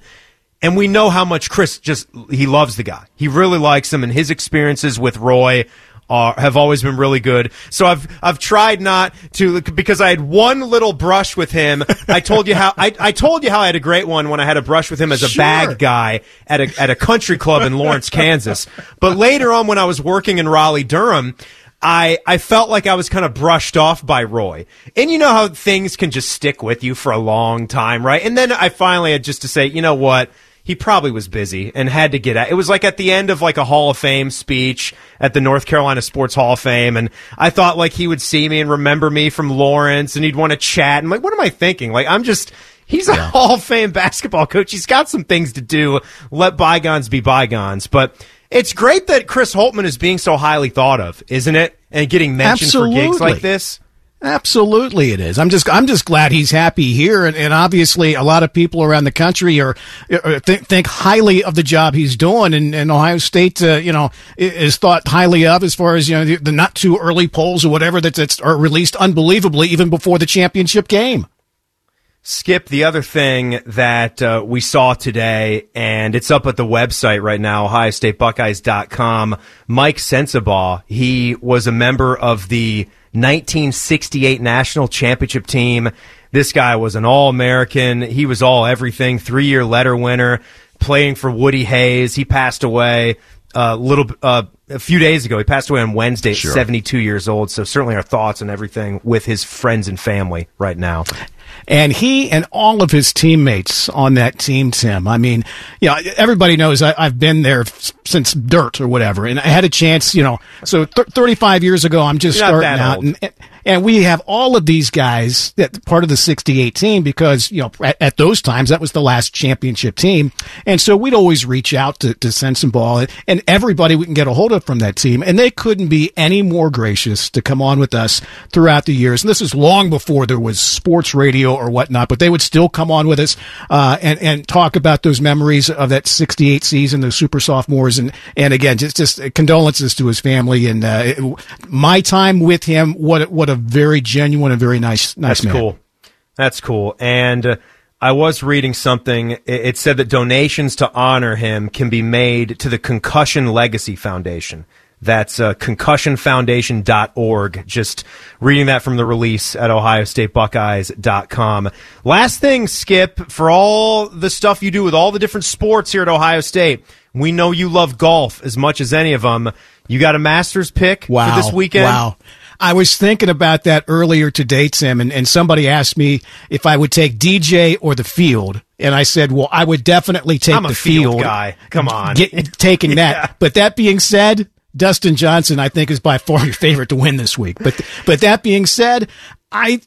And we know how much Chris just he loves the guy. He really likes him, and his experiences with Roy are have always been really good. So I've I've tried not to because I had one little brush with him. I told you how I, I told you how I had a great one when I had a brush with him as a Sure. bag guy at a at a country club in Lawrence, Kansas. But later on, when I was working in Raleigh, Durham. I, I felt like I was kind of brushed off by Roy. And you know how things can just stick with you for a long time, right? And then I finally had just to say, you know what? He probably was busy and had to get out. It was like at the end of like a Hall of Fame speech at the North Carolina Sports Hall of Fame. And I thought like he would see me and remember me from Lawrence and he'd want to chat. And like, what am I thinking? Like, I'm just, he's a Hall of Fame basketball coach. He's got some things to do. Let bygones be bygones. But it's great that Chris Holtmann is being so highly thought of, isn't it? And getting mentioned for gigs like this. Absolutely, it is. I'm just, I'm just glad he's happy here, and, and obviously, a lot of people around the country are, are think, think highly of the job he's doing, and, and Ohio State, uh, you know, is thought highly of as far as you know the, the not too early polls or whatever that that's are released unbelievably even before the championship game. Skip, the other thing that uh, we saw today, and it's up at the website right now, OhioStateBuckeyes.com. Mike Sensabaugh, he was a member of the 1968 National Championship team. This guy was an All-American. He was all everything, three-year letter winner, playing for Woody Hayes. He passed away a little, uh, a few days ago. He passed away on Wednesday at Sure. 72 years old. So certainly our thoughts and everything with his friends and family right now. And he and all of his teammates on that team, Tim. I mean, you know, everybody knows I, I've been there f- since dirt or whatever, and I had a chance, you know. So th- 35 years ago, I'm just You're starting out, and, and we have all of these guys that part of the 68 team because you know at, at those times that was the last championship team, and so we'd always reach out to, to send some ball, and everybody we can get a hold of from that team, and they couldn't be any more gracious to come on with us throughout the years. And this is long before there was sports radio or whatnot, but they would still come on with us uh, and and talk about those memories of that '68 season, those super sophomores, and and again, just just condolences to his family and uh, it- my time with him. What what a very genuine and very nice nice That's man. cool. That's cool. And uh, I was reading something. It, it said that donations to honor him can be made to the Concussion Legacy Foundation. That's uh, concussionfoundation.org. Just reading that from the release at ohiostatebuckeyes.com. Last thing, Skip, for all the stuff you do with all the different sports here at Ohio State, we know you love golf as much as any of them. You got a Masters pick wow. for this weekend? Wow. I was thinking about that earlier today, Tim, and, and somebody asked me if I would take DJ or the field. And I said, well, I would definitely take the field field guy. Come on. Get, taking Yeah. that. But that being said, Dustin Johnson, I think, is by far your favorite to win this week. But but that being said, I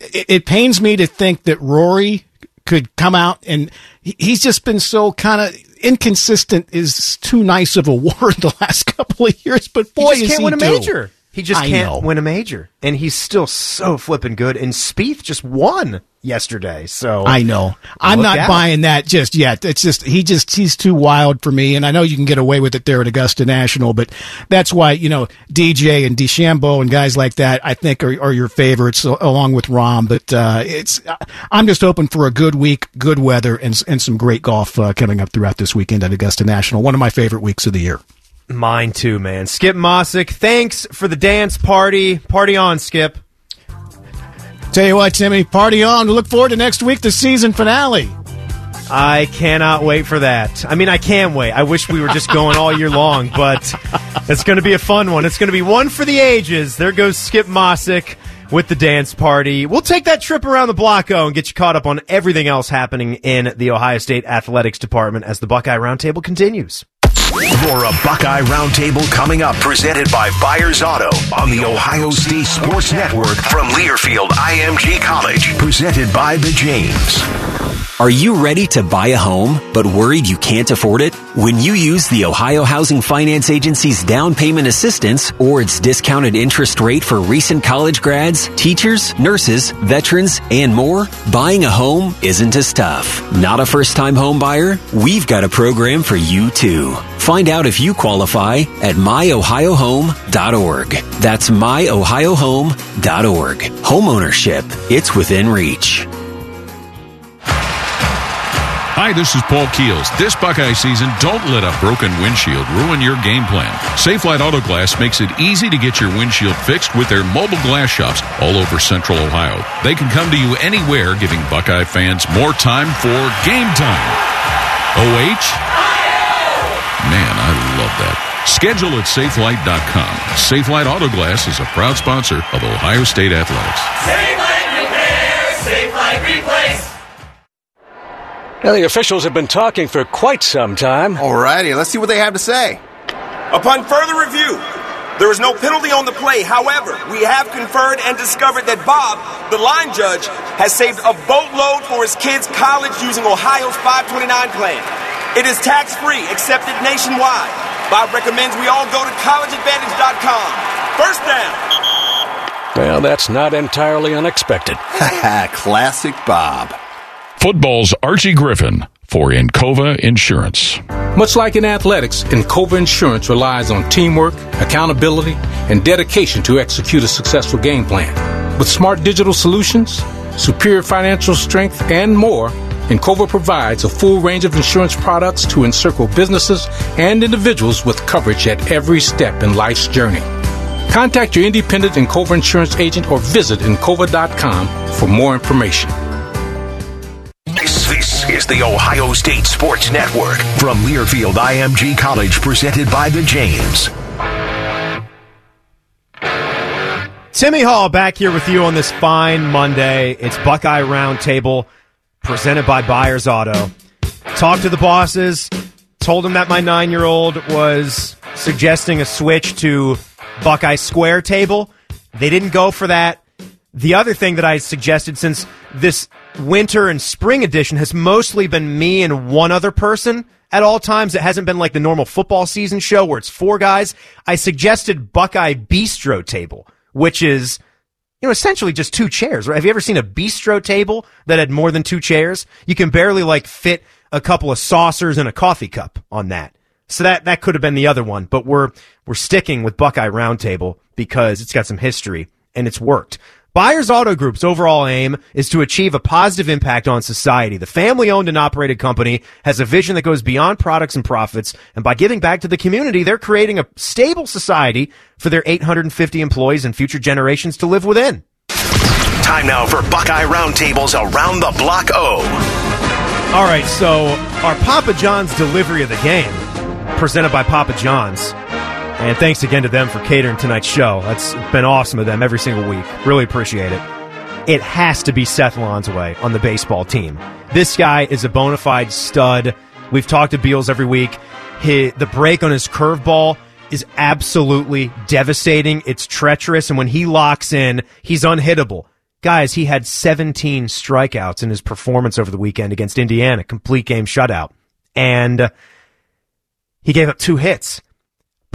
it, it pains me to think that Rory could come out and he's just been so kind of inconsistent. Is too nice of a word the last couple of years. But boy, he can't he win a major. He just I can't know. win a major, and he's still so flipping good. And Spieth just won yesterday, so I know. I'm not buying that just yet. It's just he just he's too wild for me, and I know you can get away with it there at Augusta National, but that's why you know DJ and DeChambeau and guys like that I think are, are your favorites along with Rahm. But uh, it's I'm just hoping for a good week, good weather, and and some great golf uh, coming up throughout this weekend at Augusta National. One of my favorite weeks of the year. Mine too, man. Skip Mosic, thanks for the dance party. Party on, Skip. Tell you what, Timmy, party on. We look forward to next week, the season finale. I cannot wait for that. I mean, I can wait. I wish we were just going all year long, but it's going to be a fun one. It's going to be one for the ages. There goes Skip Mosic with the dance party. We'll take that trip around the block, oh, and get you caught up on everything else happening in the Ohio State Athletics Department as the Buckeye Roundtable continues. More a Buckeye Roundtable coming up, presented by Byers Auto on the Ohio State Sports Network from Learfield IMG College, presented by the James. Are you ready to buy a home, but worried you can't afford it? When you use the Ohio Housing Finance Agency's down payment assistance or its discounted interest rate for recent college grads, teachers, nurses, veterans, and more, buying a home isn't as tough. Not a first time home buyer? We've got a program for you too. Find out if you qualify at myohiohome.org. That's myohiohome.org. Homeownership, it's within reach. Hi, this is Paul Keels. This Buckeye season, don't let a broken windshield ruin your game plan. Safelite Auto Glass makes it easy to get your windshield fixed with their mobile glass shops all over central Ohio. They can come to you anywhere, giving Buckeye fans more time for game time. OH? Man, I love that. Schedule at safelite.com. Safelite Auto Glass is a proud sponsor of Ohio State Athletics. Safelite Repair, Safelite Replace. Now, the officials have been talking for quite some time. Alrighty, let's see what they have to say. Upon further review, there is no penalty on the play. However, we have conferred and discovered that Bob, the line judge, has saved a boatload for his kids' college using Ohio's 529 plan. It is tax free, accepted nationwide. Bob recommends we all go to collegeadvantage.com. First down. Well, that's not entirely unexpected. Classic Bob. Football's Archie Griffin for Encova Insurance. Much like in athletics, Encova Insurance relies on teamwork, accountability, and dedication to execute a successful game plan. With smart digital solutions, superior financial strength, and more, Encova provides a full range of insurance products to encircle businesses and individuals with coverage at every step in life's journey. Contact your independent Encova insurance agent or visit Encova.com for more information. Is the Ohio State Sports Network from Learfield IMG College, presented by the James. Timmy Hall back here with you on this fine Monday. It's Buckeye Roundtable presented by Byers Auto. Talked to the bosses, told them that my nine year old was suggesting a switch to Buckeye Square table. They didn't go for that. The other thing that I suggested, since this winter and spring edition has mostly been me and one other person at all times, it hasn't been like the normal football season show where it's four guys. I suggested Buckeye Bistro table, which is you know, essentially just two chairs. Right? Have you ever seen a bistro table that had more than two chairs? You can barely like fit a couple of saucers and a coffee cup on that. So that that could have been the other one, but we're we're sticking with Buckeye Roundtable because it's got some history and it's worked. Byers Auto Group's overall aim is to achieve a positive impact on society. The family owned and operated company has a vision that goes beyond products and profits, and by giving back to the community, they're creating a stable society for their 850 employees and future generations to live within. Time now for Buckeye Roundtables Around the Block O. All right, so our Papa John's delivery of the game, presented by Papa John's. And thanks again to them for catering tonight's show. That's been awesome of them every single week. Really appreciate it. It has to be Seth Lonsway on the baseball team. This guy is a bona fide stud. We've talked to Beals every week. His, the break on his curveball is absolutely devastating. It's treacherous, and when he locks in, he's unhittable. Guys, he had 17 strikeouts in his performance over the weekend against Indiana, complete game shutout. And he gave up two hits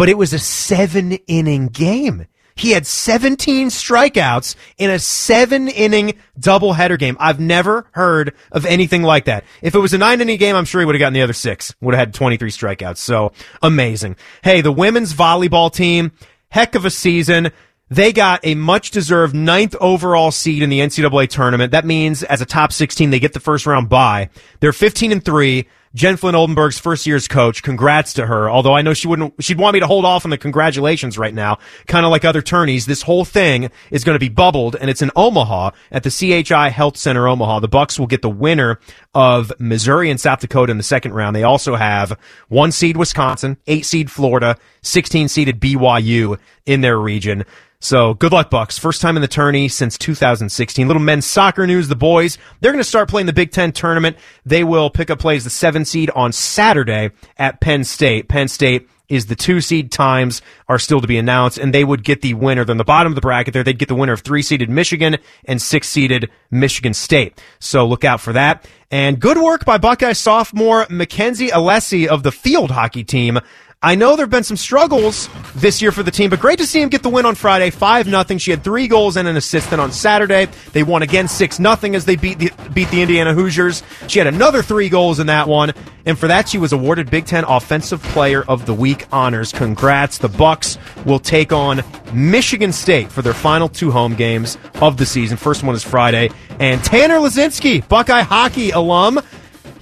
but it was a seven inning game. He had 17 strikeouts in a seven inning doubleheader game. I've never heard of anything like that. If it was a nine inning game, I'm sure he would have gotten the other six. Would have had 23 strikeouts. So amazing. Hey, the women's volleyball team, heck of a season. They got a much deserved ninth overall seed in the NCAA tournament. That means as a top 16, they get the first round bye. They're 15 and three. Jen Flynn Oldenburg's first year's coach. Congrats to her. Although I know she wouldn't, she'd want me to hold off on the congratulations right now. Kind of like other tourneys. This whole thing is going to be bubbled and it's in Omaha at the CHI Health Center Omaha. The Bucks will get the winner of Missouri and South Dakota in the second round. They also have one seed Wisconsin, eight seed Florida, 16 seeded BYU in their region. So good luck, Bucks. First time in the tourney since 2016. Little men's soccer news. The boys, they're going to start playing the Big Ten tournament. They will pick up plays the seven seed on Saturday at Penn State. Penn State is the two seed times are still to be announced, and they would get the winner. Then the bottom of the bracket there, they'd get the winner of three seeded Michigan and six seeded Michigan State. So look out for that. And good work by Buckeye sophomore Mackenzie Alessi of the field hockey team. I know there have been some struggles this year for the team, but great to see him get the win on Friday, five nothing. She had three goals and an assist. Then on Saturday, they won again six nothing as they beat the beat the Indiana Hoosiers. She had another three goals in that one, and for that she was awarded Big Ten Offensive Player of the Week honors. Congrats! The Bucks will take on Michigan State for their final two home games of the season. First one is Friday, and Tanner Laczynski, Buckeye hockey alum.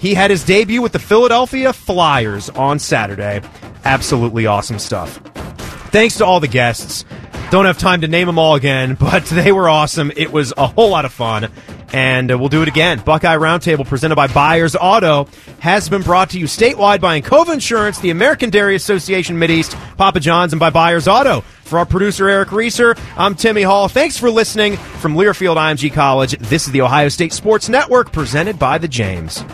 He had his debut with the Philadelphia Flyers on Saturday. Absolutely awesome stuff. Thanks to all the guests. Don't have time to name them all again, but they were awesome. It was a whole lot of fun. And uh, we'll do it again. Buckeye Roundtable, presented by Byers Auto, has been brought to you statewide by Encova Insurance, the American Dairy Association Mideast, Papa John's, and by Byers Auto. For our producer, Eric Reeser, I'm Timmy Hall. Thanks for listening from Learfield IMG College. This is the Ohio State Sports Network, presented by the James.